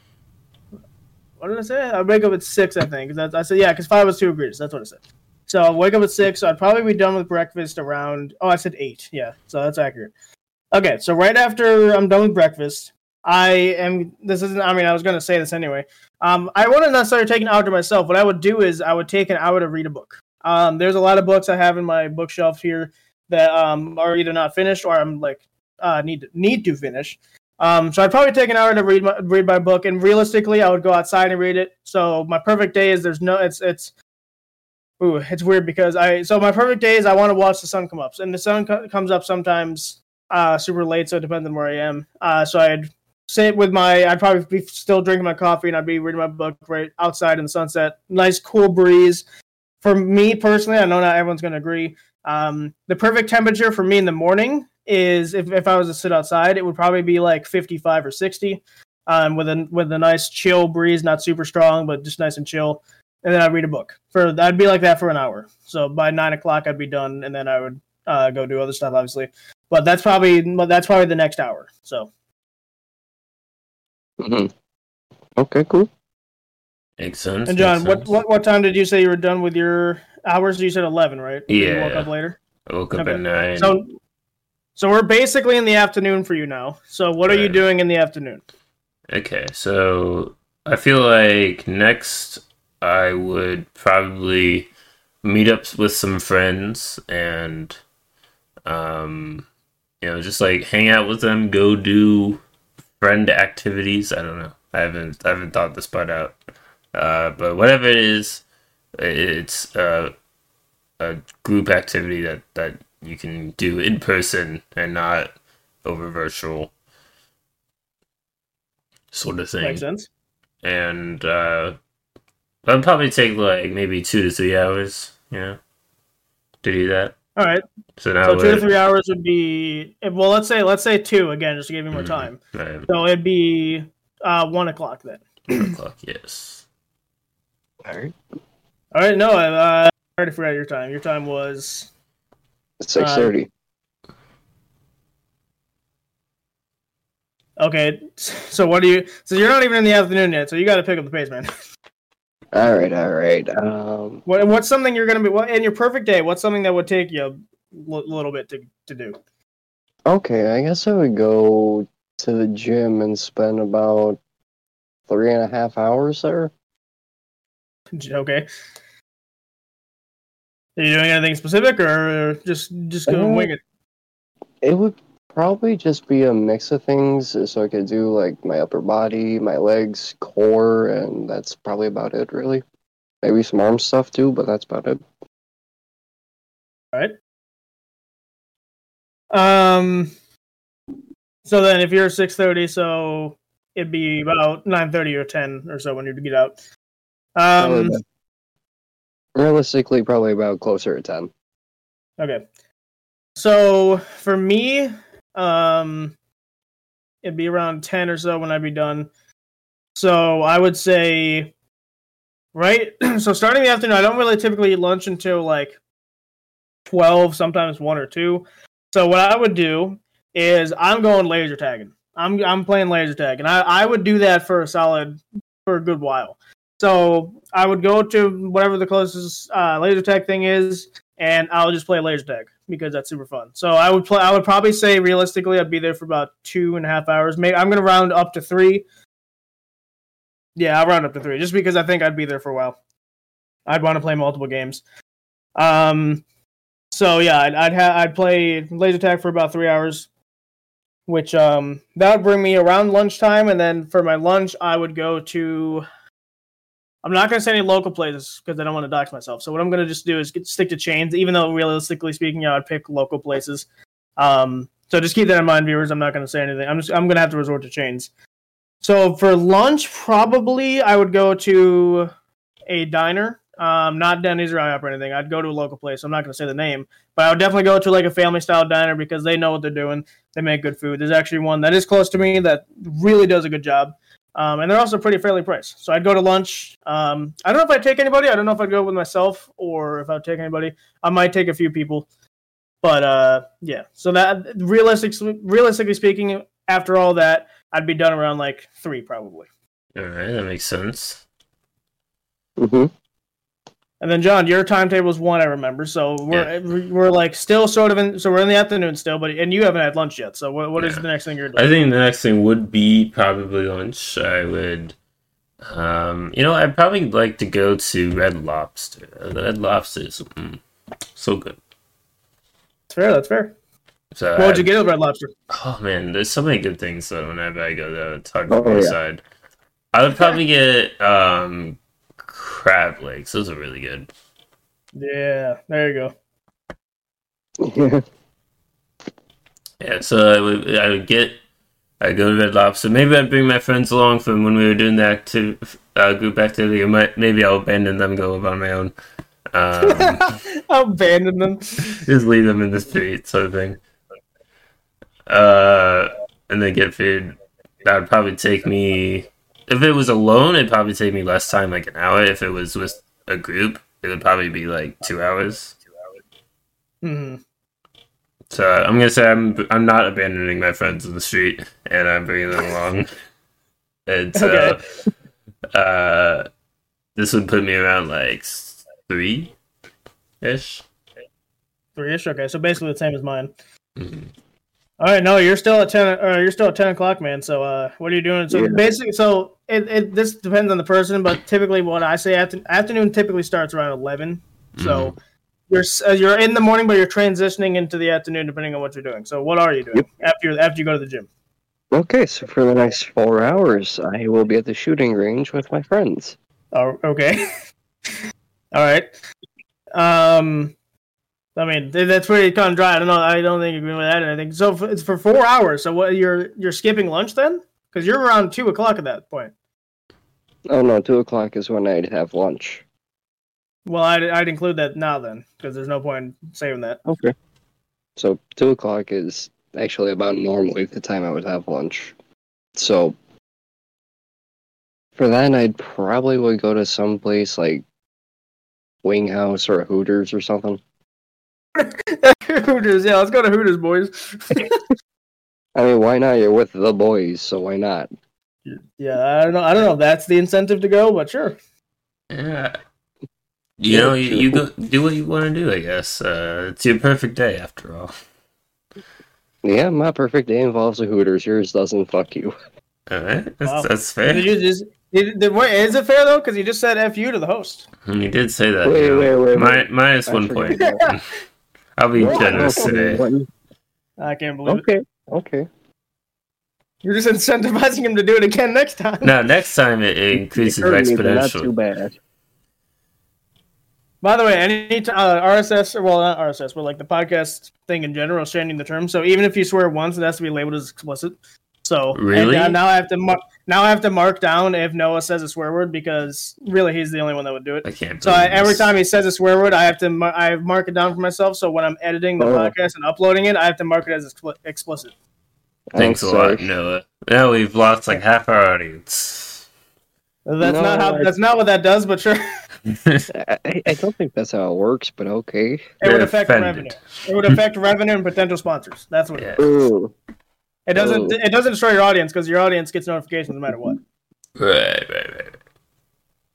What did I say? I wake up at six, I think. that's- I said yeah, because five was too egregious. That's what I said. So I'll wake up at six. So I'd probably be done with breakfast around. Oh, I said eight. Yeah, so that's accurate. Okay, so right after I'm done with breakfast, I am. This isn't. I mean, I was going to say this anyway. Um, I wouldn't necessarily take an hour to myself. What I would do is I would take an hour to read a book. Um, there's a lot of books I have in my bookshelf here that um are either not finished or I'm like uh need to, need to finish. Um, so I'd probably take an hour to read my read my book, and realistically, I would go outside and read it. So my perfect day is there's no it's it's ooh it's weird because I so my perfect day is I want to watch the sun come up, and the sun co- comes up sometimes uh super late, so it depends on where I am. Uh, so I'd sit with my I'd probably be still drinking my coffee, and I'd be reading my book right outside in the sunset, nice cool breeze. For me personally, I know not everyone's going to agree. Um, the perfect temperature for me in the morning is if, if I was to sit outside, it would probably be like 55 or 60, um, with a with a nice chill breeze, not super strong, but just nice and chill. And then I'd read a book for I'd be like that for an hour. So by nine o'clock, I'd be done, and then I would uh, go do other stuff, obviously. But that's probably that's probably the next hour. So hmm Okay, cool. Makes sense. and John, what, sense. what what time did you say you were done with your hours? You said eleven, right? You Yeah. woke up later. I woke up Okay. at nine. So so we're basically in the afternoon for you now. So what are you doing in the afternoon? Okay, so I feel like next I would probably meet up with some friends and um you know just like hang out with them, go do friend activities. I don't know. I haven't I haven't thought this part out. Uh but whatever it is, it's uh, a group activity that that you can do in person and not over virtual sort of thing Makes sense. and uh I'd probably take like maybe two to three hours, you know, to do that. All right. So now So two to three hours would be well. Let's say let's say two again, just to give you more Mhm. time. Right, So it'd be uh, one o'clock then. one o'clock, yes. All right. All right. No, uh, I already forgot your time. Your time was Six thirty. okay. So what do you? So you're not even in the afternoon yet. So you got to pick up the pace, man. all right, all right. Um, What, what's something you're gonna be? What in your perfect day? What's something that would take you a l- little bit to to do? okay, I guess I would go to the gym and spend about three and a half hours there. Okay. Are you doing anything specific, or just just go Uh, wing it? It would probably just be a mix of things, so I could do like my upper body, my legs, core, and that's probably about it, really. Maybe some arm stuff too, but that's about it. All right. Um. So then, if you're six thirty, so it'd be about nine thirty or ten or so when you get out. Probably Um. about- realistically, probably about closer to ten. Okay. So for me, um, it'd be around ten or so when I'd be done. So I would say, right. so starting the afternoon, I don't really typically eat lunch until like twelve, sometimes one or two. So what I would do is I'm going laser tagging. I'm I'm playing laser tag, and I I would do that for a solid for a good while. So I would go to whatever the closest uh, laser tag thing is, and I'll just play laser tag because that's super fun. So I would play. I would probably say realistically, I'd be there for about two and a half hours. Maybe I'm gonna round up to three. Yeah, I'll round up to three just because I think I'd be there for a while. I'd want to play multiple games. Um, so yeah, I'd I'd, ha- I'd play laser tag for about three hours, which um that would bring me around lunchtime, and then for my lunch I would go to. I'm not gonna say any local places because I don't want to dox myself. So what I'm gonna just do is get, stick to chains, even though realistically speaking, I'd pick local places. Um, so just keep that in mind, viewers. I'm not gonna say anything. I'm just I'm gonna have to resort to chains. So for lunch, probably I would go to a diner. Um, not Denny's or IHOP or anything. I'd go to a local place. I'm not going to say the name, but I would definitely go to like a family style diner because they know what they're doing. They make good food. There's actually one that is close to me that really does a good job. Um, and they're also pretty fairly priced. So I'd go to lunch. Um, I don't know if I'd take anybody. I don't know if I'd go with myself or if I'd take anybody. I might take a few people. But uh, yeah. So that realistically, realistically speaking, after all that, I'd be done around like three probably. All right, that makes sense. Mm-hmm. And then John, your timetable is one, I remember. So we're we're like still sort of in. So we're in the afternoon still, but and you haven't had lunch yet. So what, what is Yeah. the next thing you're doing? I think the next thing would be probably lunch. I would, um, you know, I'd probably like to go to Red Lobster. The Red Lobster is mm, so good. That's fair. That's fair. So What would you get at Red Lobster? Oh man, there's so many good things though. Whenever I go there, it's hard to Oh, yeah. decide. I would probably get um crab legs. Those are really good. Yeah, there you go. Yeah, so I would I would get I go to Red Lobster. Maybe I'd bring my friends along from when we were doing the active uh, group activity. Or might, maybe I'll abandon them, go live on my own. Um, Abandon them. just leave them in the street, sort of thing. Uh, and then get food. That would probably take me. If it was alone, it'd probably take me less time, like an hour. If it was with a group, it would probably be like two hours. Mm-hmm. So I'm gonna say I'm I'm not abandoning my friends in the street, and I'm bringing them along. And so, Okay. uh, this would put me around like three, ish. Three ish. Okay, so basically the same as mine. Mhm. All right, no, you're still at ten. Uh, you're still at ten o'clock, man. So, uh, what are you doing? So Yeah. basically, so it, it this depends on the person, but typically, what I say after, afternoon typically starts around eleven. So you're uh, you're in the morning, but you're transitioning into the afternoon depending on what you're doing. So, what are you doing Yep. after you after you go to the gym? okay, so for the next four hours, I will be at the shooting range with my friends. Oh, okay. All right. Um, I mean that's pretty kind of dry. I don't know. I don't think agree with that. I think so. It's for four hours. So what? You're you're skipping lunch then? Because you're around two o'clock at that point. Oh no, two o'clock is when I'd have lunch. Well, I'd, I'd include that now then, because there's no point in saving that. Okay. So two o'clock is actually about normally the time I would have lunch. So for that, I'd probably would go to some place like Wing House or Hooters or something. Hooters, yeah, let's go to Hooters, boys. I mean, why not? You're with the boys, so why not? Yeah, I don't know. I don't know if that's the incentive to go, but sure. Yeah. You know, you, you go do what you want to do. I guess uh, it's your perfect day after all. Yeah, my perfect day involves a Hooters. Yours doesn't. Fuck you. All right, that's, Wow. that's fair. Did you just? Did, did, wait, is it fair though? Because you just said "f you" to the host. You did say that. Wait, you know. wait, wait, Mi- wait. minus one point. I'll be What? generous today. I can't believe it. Okay, okay. You're just incentivizing him to do it again next time. No, next time it, it increases but Not too bad. By the way, any t- uh, RSS or well, not RSS, but like the podcast thing in general is changing the term. So even if you swear once, it has to be labeled as explicit. So and Really? now, now I have to mar- now I have to mark down if Noah says a swear word because really he's the only one that would do it. I can't. So I, every time he says a swear word, I have to mar- I mark it down for myself. So when I'm editing the Oh. podcast and uploading it, I have to mark it as expli- explicit. Thanks I'm a lot, sorry. Noah. Now we've lost like half our audience. That's No, not how. I- That's not what that does. But sure, I, I- I don't think that's how it works, but okay. it would You're affect offended. revenue. It would affect revenue and potential sponsors. That's what. It, Yeah. Ooh. it doesn't. Oh. It doesn't destroy your audience because your audience gets notifications no matter what. Right, right, right.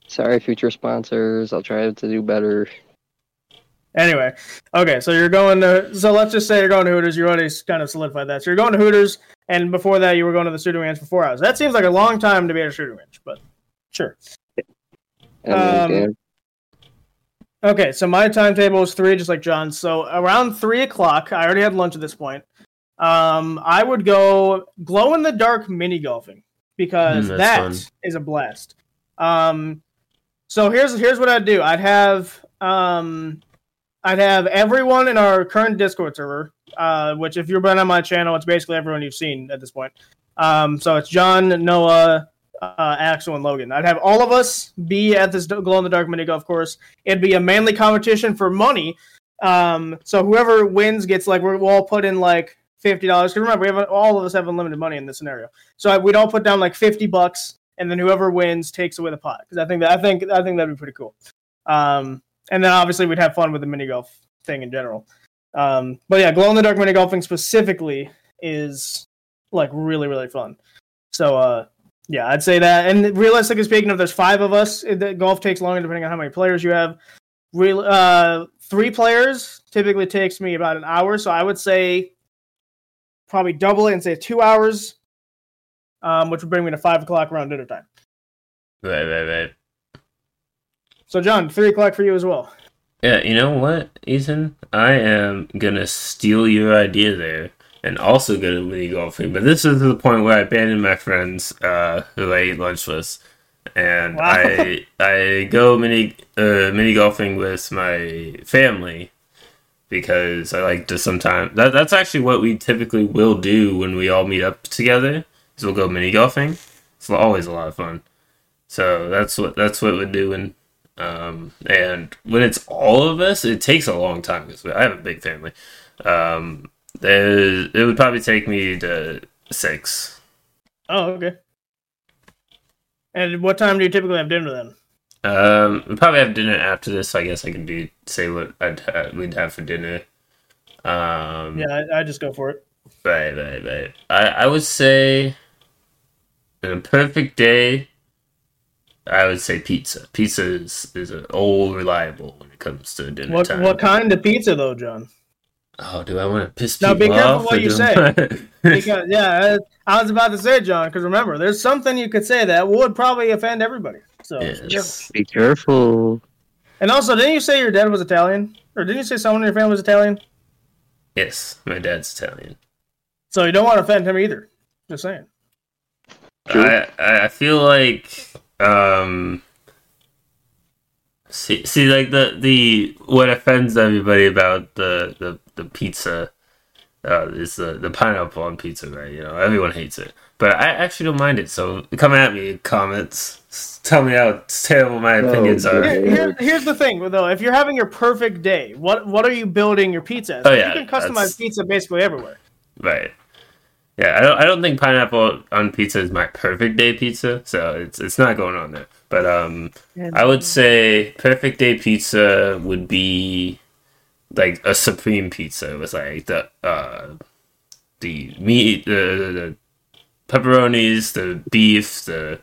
Sorry, future sponsors. I'll try to do better. Anyway, okay, so you're going to. So let's just say you're going to Hooters. You already kind of solidified that. So you're going to Hooters, and before that, you were going to the shooting range for four hours. That seems like a long time to be at a shooting range, but sure. Um, Okay, so my timetable is three, just like John's. So around three o'clock, I already had lunch at this point. Um, I would go glow in the dark mini golfing because Mm, that that's is a blast. Um, so here's here's what I'd do. I'd have um, I'd have everyone in our current Discord server, uh, which if you've been on my channel, it's basically everyone you've seen at this point. Um, so it's John, Noah, uh, Axel, and Logan. I'd have all of us be at this glow in the dark mini golf course. It'd be a manly competition for money. Um, so whoever wins gets like we'll all put in like fifty dollars. Because remember, we have all of us have unlimited money in this scenario. So we'd all put down like fifty bucks, and then whoever wins takes away the pot. Because I think that I think I think that'd be pretty cool. Um, and then obviously we'd have fun with the mini golf thing in general. Um, but yeah, glow in the dark mini golfing specifically is like really really fun. So uh, yeah, I'd say that. And realistically speaking, if there's five of us, it, golf takes longer depending on how many players you have. Real uh, three players typically takes me about an hour, so I would say probably double it and say two hours, um, which would bring me to five o'clock around dinner time. Right, right, right. So, John, three o'clock for you as well. Yeah, you know what, Ethan? I am gonna steal your idea there and also go to mini golfing. But this is the point where I abandon my friends uh, who I eat lunch with, and Wow. I I go mini uh, mini golfing with my family because I like to sometimes that that's actually what we typically will do when we all meet up together. Is we'll go mini golfing. It's always a lot of fun. So that's what that's what we're doing. Um, and when it's all of us, it takes a long time because I have a big family. Um, there, it would probably take me to six. Oh, okay. And what time do you typically have dinner then? Um, we probably have dinner after this. So I guess I can do say what I'd ha- we'd have for dinner. Um, Yeah, I, I just go for it. right, right, right. I I would say, in a perfect day, I would say pizza. Pizza is is an old reliable when it comes to dinner What time. what kind of pizza though, John? Oh, do I want to piss off Now, be careful what you say. Because yeah, I I was about to say, John, because remember, there's something you could say that would probably offend everybody. So, Yes. Be careful. and also, didn't you say your dad was Italian, or didn't you say someone in your family was Italian? yes, my dad's Italian. So you don't want to offend him either. Just saying. True. I I I feel like um see see like the the what offends everybody about the the the pizza uh is the the pineapple on pizza right you know everyone hates it but I actually don't mind it so come at me comments tell me how terrible my Oh, opinions are. Here, here- here's the thing, though. If you're having your perfect day, what what are you building your pizza as? Oh, yeah, you can customize that's- pizza basically everywhere. Right. Yeah, I don't. I don't think pineapple on pizza is my perfect day pizza, so it's it's not going on there. But um, I would say perfect day pizza would be like a supreme pizza with like the uh the meat, the, the, the pepperonis, the beef, the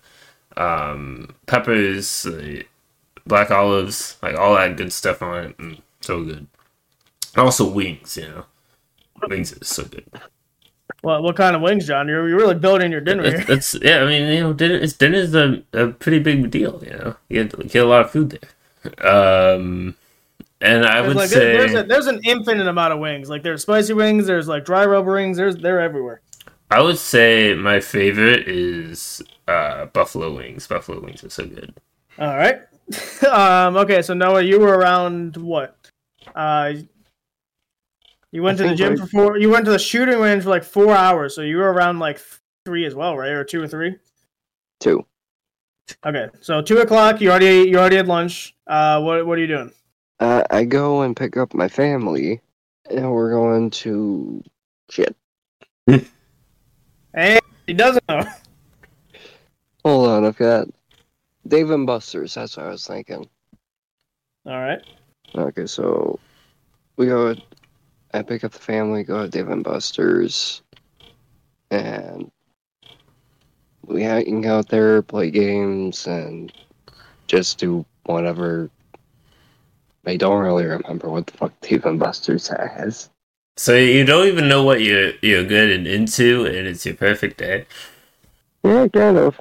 um peppers, the black olives, like all that good stuff on it. Mm, so good. Also wings, you know. Wings is so good. What what kind of wings, John? You're, you're really building your dinner here. It's, it's yeah. I mean, you know, dinner it's dinner's a, a pretty big deal. You know, you get, get a lot of food there. Um, and I There's would like say there's a, there's an infinite amount of wings. Like there's spicy wings, there's like dry rub wings, there's they're everywhere. I would say my favorite is uh, buffalo wings. Buffalo wings are so good. All right. um. Okay. So Noah, you were around what? Uh. You went I to the gym like- for four. You went to the shooting range for like four hours. So you were around like three as well, right? Or two or three? Two. Okay. So two o'clock. You already you already had lunch. Uh. What what are you doing? Uh, I go and pick up my family, and we're going to shit. Hey, he doesn't know. Hold on, I've got Dave and Buster's. That's what I was thinking. All right. Okay, so we go. I pick up the family, go to Dave and Buster's, and we hang out there, play games, and just do whatever. I don't really remember what the fuck Dave and Buster's has. So you don't even know what you're you're good and into, and it's your perfect day. Yeah, kind of.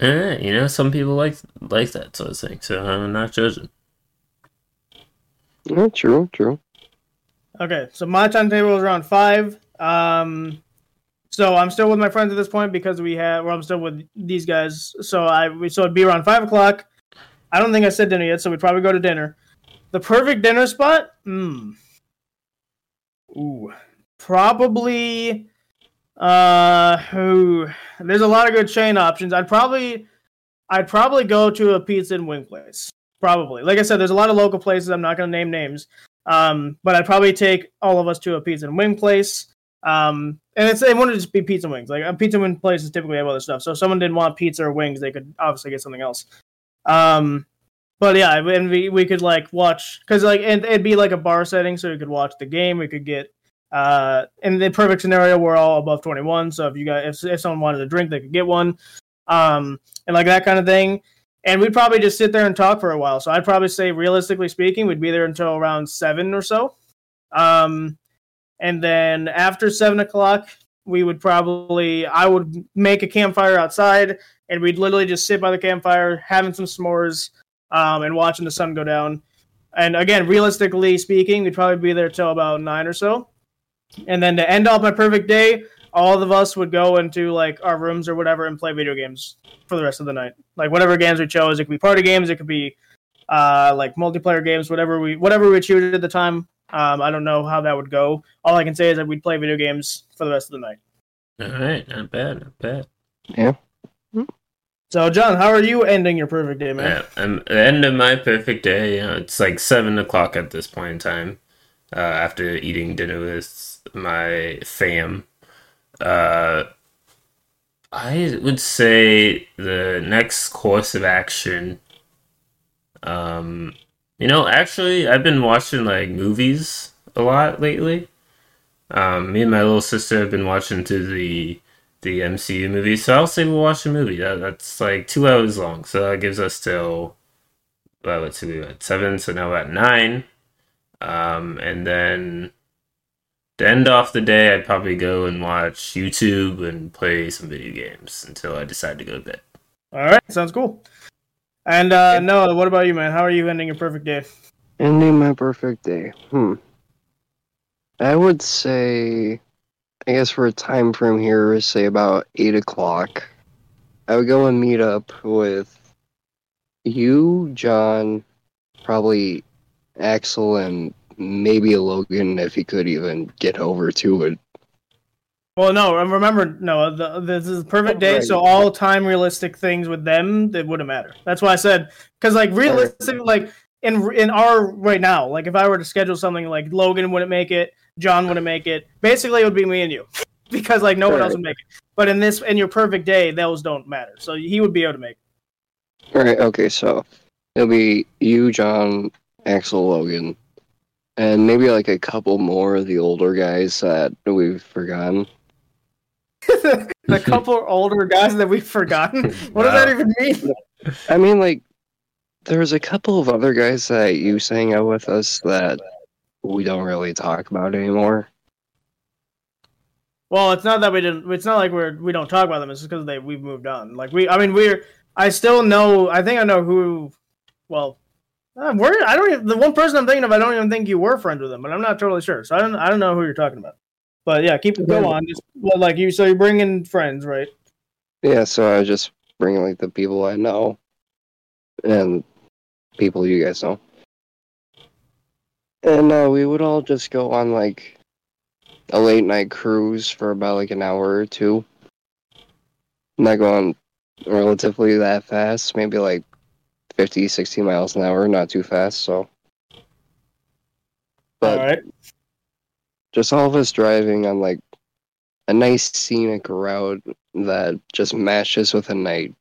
Eh, you know, some people like like that sort of thing. So I'm not judging. Yeah, true, true. Okay, so my timetable is around five. Um, so I'm still with my friends at this point because we have. Well, I'm still with these guys. So I we so it'd be around five o'clock. I don't think I said dinner yet, so we'd probably go to dinner. The perfect dinner spot. Hmm. Ooh, probably. Uh, ooh, there's a lot of good chain options. I'd probably, I'd probably go to a pizza and wing place. Probably. Like I said, there's a lot of local places. I'm not gonna name names. Um, but I'd probably take all of us to a pizza and wing place. Um, and it's it wouldn't just be pizza and wings. Like a pizza and wing places typically have other stuff. So if someone didn't want pizza or wings, they could obviously get something else. Um, but yeah, and we, we could like watch because like and it'd be like a bar setting, so we could watch the game. We could get uh in the perfect scenario, we're all above twenty one. So if you got if if someone wanted a drink, they could get one. Um, and like that kind of thing. And we'd probably just sit there and talk for a while. So I'd probably say, realistically speaking, we'd be there until around seven or so. Um, and then after seven o'clock, we would probably I would make a campfire outside, and we'd literally just sit by the campfire, having some s'mores, um, and watching the sun go down. And again, realistically speaking, we'd probably be there till about nine or so. And then to end off my perfect day, all of us would go into like our rooms or whatever and play video games for the rest of the night. Like whatever games we chose, it could be party games, it could be uh, like multiplayer games, whatever we whatever we choose at the time. Um, I don't know how that would go. All I can say is that we'd play video games for the rest of the night. All right, not bad, not bad. Yeah. So, John, how are you ending your perfect day, man? Yeah, I'm at the end of my perfect day. You know, it's like seven o'clock at this point in time. Uh, after eating dinner with my fam, uh, I would say the next course of action. Um, you know, actually, I've been watching like movies a lot lately. Um, me and my little sister have been watching to the the MCU movie, so I'll say we'll watch a movie. That, that's like two hours long, so that gives us till well, let's see, we were at seven, so now we're at nine. Um, and then to end off the day, I'd probably go and watch YouTube and play some video games until I decide to go to bed. All right, sounds cool. And uh, Noah, what about you, man? How are you ending your perfect day? Ending my perfect day. Hmm. I would say, I guess for a time frame here, say about eight o'clock. I would go and meet up with you, John, probably Axel, and maybe Logan if he could even get over to it. Well, no, remember, no, the, this is a perfect day, so all time realistic things with them, it wouldn't matter. That's why I said, because like realistic, like in in our right now, like if I were to schedule something, like Logan wouldn't make it, John wouldn't make it. Basically, it would be me and you, because like no one else would make it. But in this, in your perfect day, those don't matter. So he would be able to make. it. All right. Okay. So it'll be you, John, Axel, Logan, and maybe like a couple more of the older guys that we've forgotten. the couple older guys that we've forgotten. What does that even mean? I mean, like, there's a couple of other guys that you sang out with us that we don't really talk about anymore. Well, it's not that we didn't. It's not like we're we don't talk about them. It's just because they we've moved on. Like we, I mean, we're. I still know. I think I know who. Well, uh, we're. I don't. Even, the one person I'm thinking of, I don't even think you were friends with them, but I'm not totally sure. So I don't. I don't know who you're talking about. But yeah, keep go on. Just well, like you. So you're bringing friends, right? Yeah, so I was just bringing like the people I know and people you guys know. And uh, we would all just go on like a late night cruise for about like an hour or two. Not going relatively that fast, maybe like 50, 60 miles an hour, not too fast, so. But All right. just all of us driving on like a nice scenic route that just matches with a night.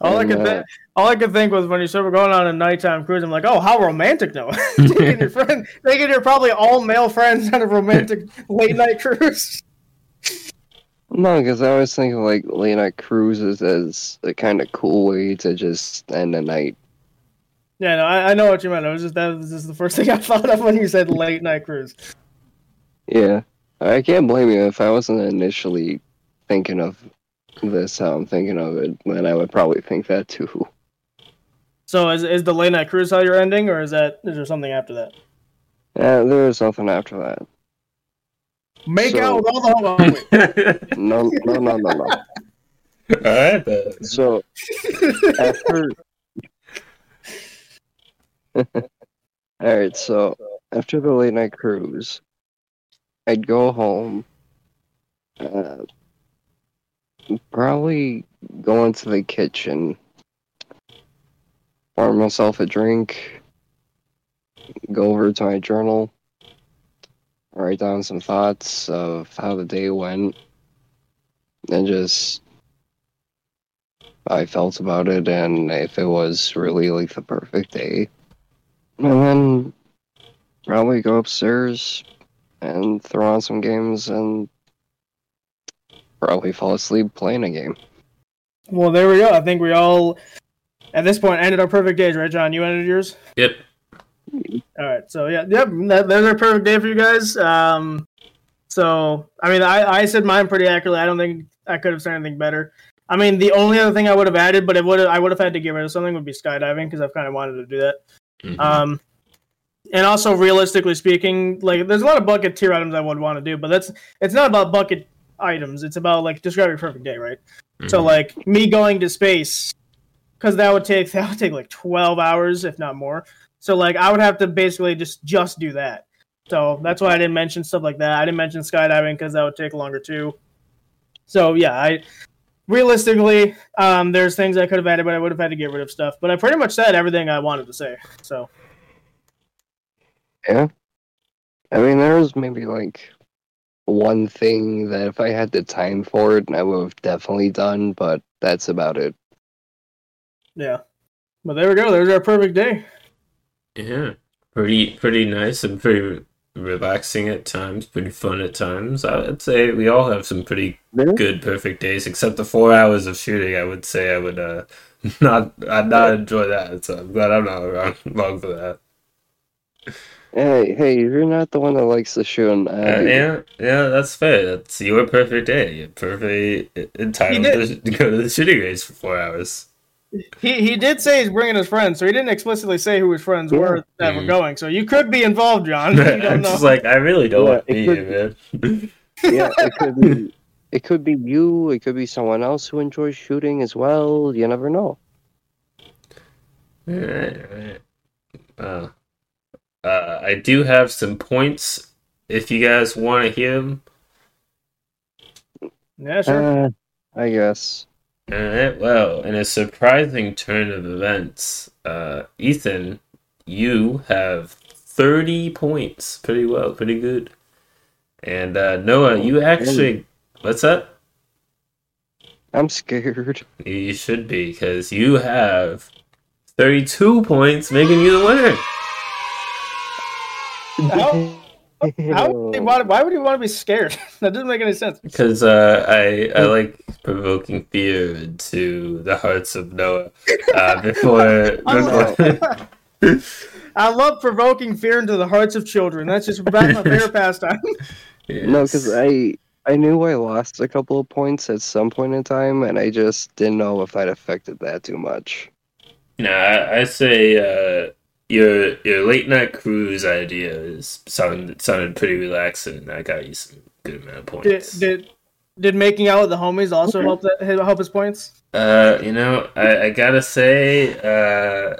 All I could uh, think. All I could think was when you said we're going on a nighttime cruise. I'm like, oh, how romantic, though. taking your friend, taking your probably all male friends on a romantic late night cruise. No, because I always think of like late night cruises as a kind of cool way to just end a night. Yeah, no, I, I know what you meant. I was just that was just the first thing I thought of when you said late night cruise. Yeah, I can't blame you if I wasn't initially thinking of this how I'm thinking of it. Then I would probably think that too. So is is the late night cruise how you're ending, or is that is there something after that? Yeah, there is something after that. Make So- out with all the wait. No, no, no, no, no. All right, then. So after all right so after the late night cruise i'd go home uh, probably go into the kitchen pour myself a drink go over to my journal write down some thoughts of how the day went and just I felt about it and if it was really like the perfect day. And then probably go upstairs and throw on some games and probably fall asleep playing a game. Well, there we go. I think we all at this point ended our perfect days, right, John? You ended yours. Yep. All right. So yeah, yep. That, was our perfect day for you guys. Um, so I mean, I I said mine pretty accurately. I don't think I could have said anything better. I mean, the only other thing I would have added, but it would I would have had to get rid of something would be skydiving because I've kind of wanted to do that. Mhm. Um, and also realistically speaking, like there's a lot of bucket tier items I would want to do, but that's it's not about bucket items. It's about like describe your perfect day, right? So Mhm. like me going to space, because that would take that would take like twelve hours, if not more. So like I would have to basically just just do that. So that's why I didn't mention stuff like that. I didn't mention skydiving because that would take longer too. So yeah, I realistically, um, there's things I could have added, but I would have had to get rid of stuff. But I pretty much said everything I wanted to say. So Yeah. I mean, there was maybe like one thing that if I had the time for it, I would have definitely done, but that's about it. yeah. But there we go. There's our perfect day. Yeah, pretty pretty nice and pretty re- relaxing at times, pretty fun at times. I would say we all have some pretty good perfect days, except the four hours of shooting. I would say I would uh not I'd not enjoy that. So I'm glad I'm not wrong, wrong for that. Hey, hey, you're not the one that likes the shooting. Uh, Uh, yeah, yeah, that's fair. That's your perfect day. You're perfectly entitled to to go to the shooting range for four hours. He he did say he's bringing his friends, so he didn't explicitly say who his friends were that were Mhm. going. So you could be involved, John. You I'm know. just like I really don't Yeah, want to it be could- here, man. yeah, it could be. It could be you. It could be someone else who enjoys shooting as well. You never know. Alright, alright. Uh, uh, I do have some points if you guys want to hear them. yeah, sure. Uh, I guess. Alright, well, in a surprising turn of events, uh, Ethan, you have 30 points. Pretty well, pretty good. And uh, Noah, you actually. What's up? I'm scared. You should be, because you have 32 points, making you the winner. How- How would he want, why would he want to be scared? that doesn't make any sense. Because uh, I I like provoking fear into the hearts of Noah uh, before I before. I love provoking fear into the hearts of children. That's just that's my favorite pastime. No, because I I knew I lost a couple of points at some point in time, and I just didn't know if that affected that too much. No, I, I say uh, your your late night cruise idea is sounded sounded pretty relaxing. and That got you some good amount of Did, points. did did making out with the homies also help that help his points? Uh, you know, I, I gotta say, uh,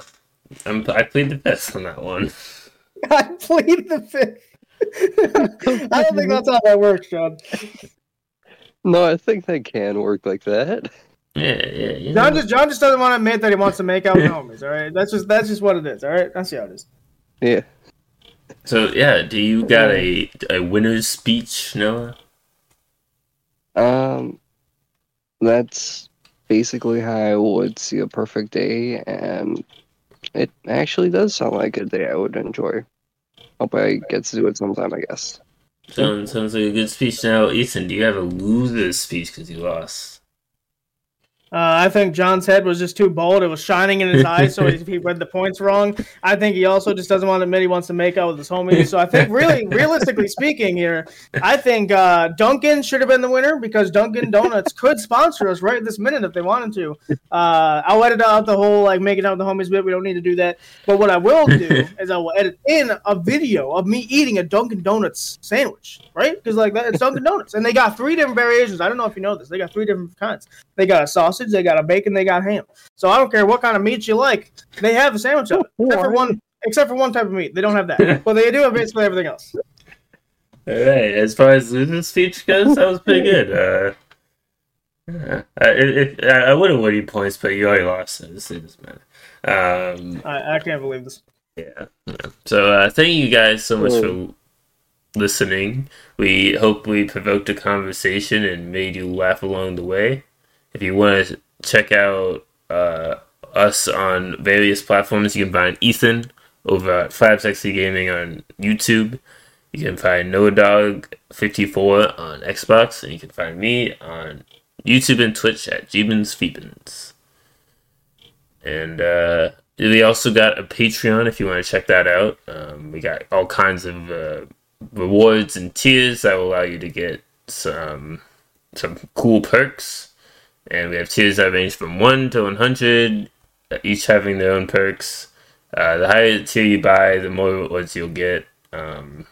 I'm I plead the fifth on that one. I plead the fifth. I don't think that's how that works, John. No, I think that can work like that. Yeah, yeah. You John just John just doesn't want to admit that he wants to make out with homies. All right, that's just that's just what it is. All right, that's how it is. Yeah. So yeah, do you got a a winner's speech, Noah? Um, that's basically how I would see a perfect day, and it actually does sound like a day I would enjoy. Hope I get to do it sometime, I guess. Sounds sounds like a good speech. Now, Ethan, do you have a loser's speech because you lost? Uh, I think John's head was just too bold. It was shining in his eyes, so he, he read the points wrong. I think he also just doesn't want to admit he wants to make out with his homies. So I think, really, realistically speaking, here, I think uh, Dunkin' should have been the winner because Dunkin' Donuts could sponsor us right this minute if they wanted to. Uh, I'll edit out the whole like making out with the homies bit. We don't need to do that. But what I will do is I will edit in a video of me eating a Dunkin' Donuts sandwich, right? Because like that, it's Dunkin' Donuts, and they got three different variations. I don't know if you know this. They got three different kinds. They got a sausage, they got a bacon, they got ham. So I don't care what kind of meat you like, they have a sandwich of it. Except for one except for one type of meat. They don't have that. But they do have basically everything else. All right. As far as loser's speech goes, that was pretty good. Uh, yeah. I, it, it, I would have won you points, but you already lost, so this doesn't matter. Um, I, I can't believe this. Yeah. So uh, thank you guys so much for listening. We hope we provoked a conversation and made you laugh along the way. If you want to check out uh, us on various platforms, you can find Ethan over at Five Sexy Gaming on YouTube. You can find No Dog 54 on Xbox, and you can find me on YouTube and Twitch at Jeebins. And uh, we also got a Patreon if you want to check that out. Um, we got all kinds of uh, rewards and tiers that will allow you to get some some cool perks. And we have tiers that range from one to one hundred, each having their own perks. Uh, the higher tier you buy, the more rewards you'll get. Um,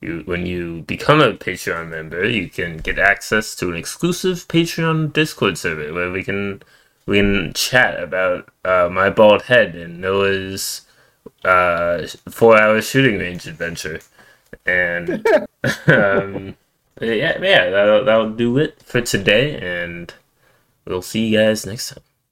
you when you become a Patreon member, you can get access to an exclusive Patreon Discord server where we can we can chat about uh, my bald head and Noah's uh, four-hour shooting range adventure, and um, Uh, yeah, yeah, that'll, that'll do it for today, and we'll see you guys next time.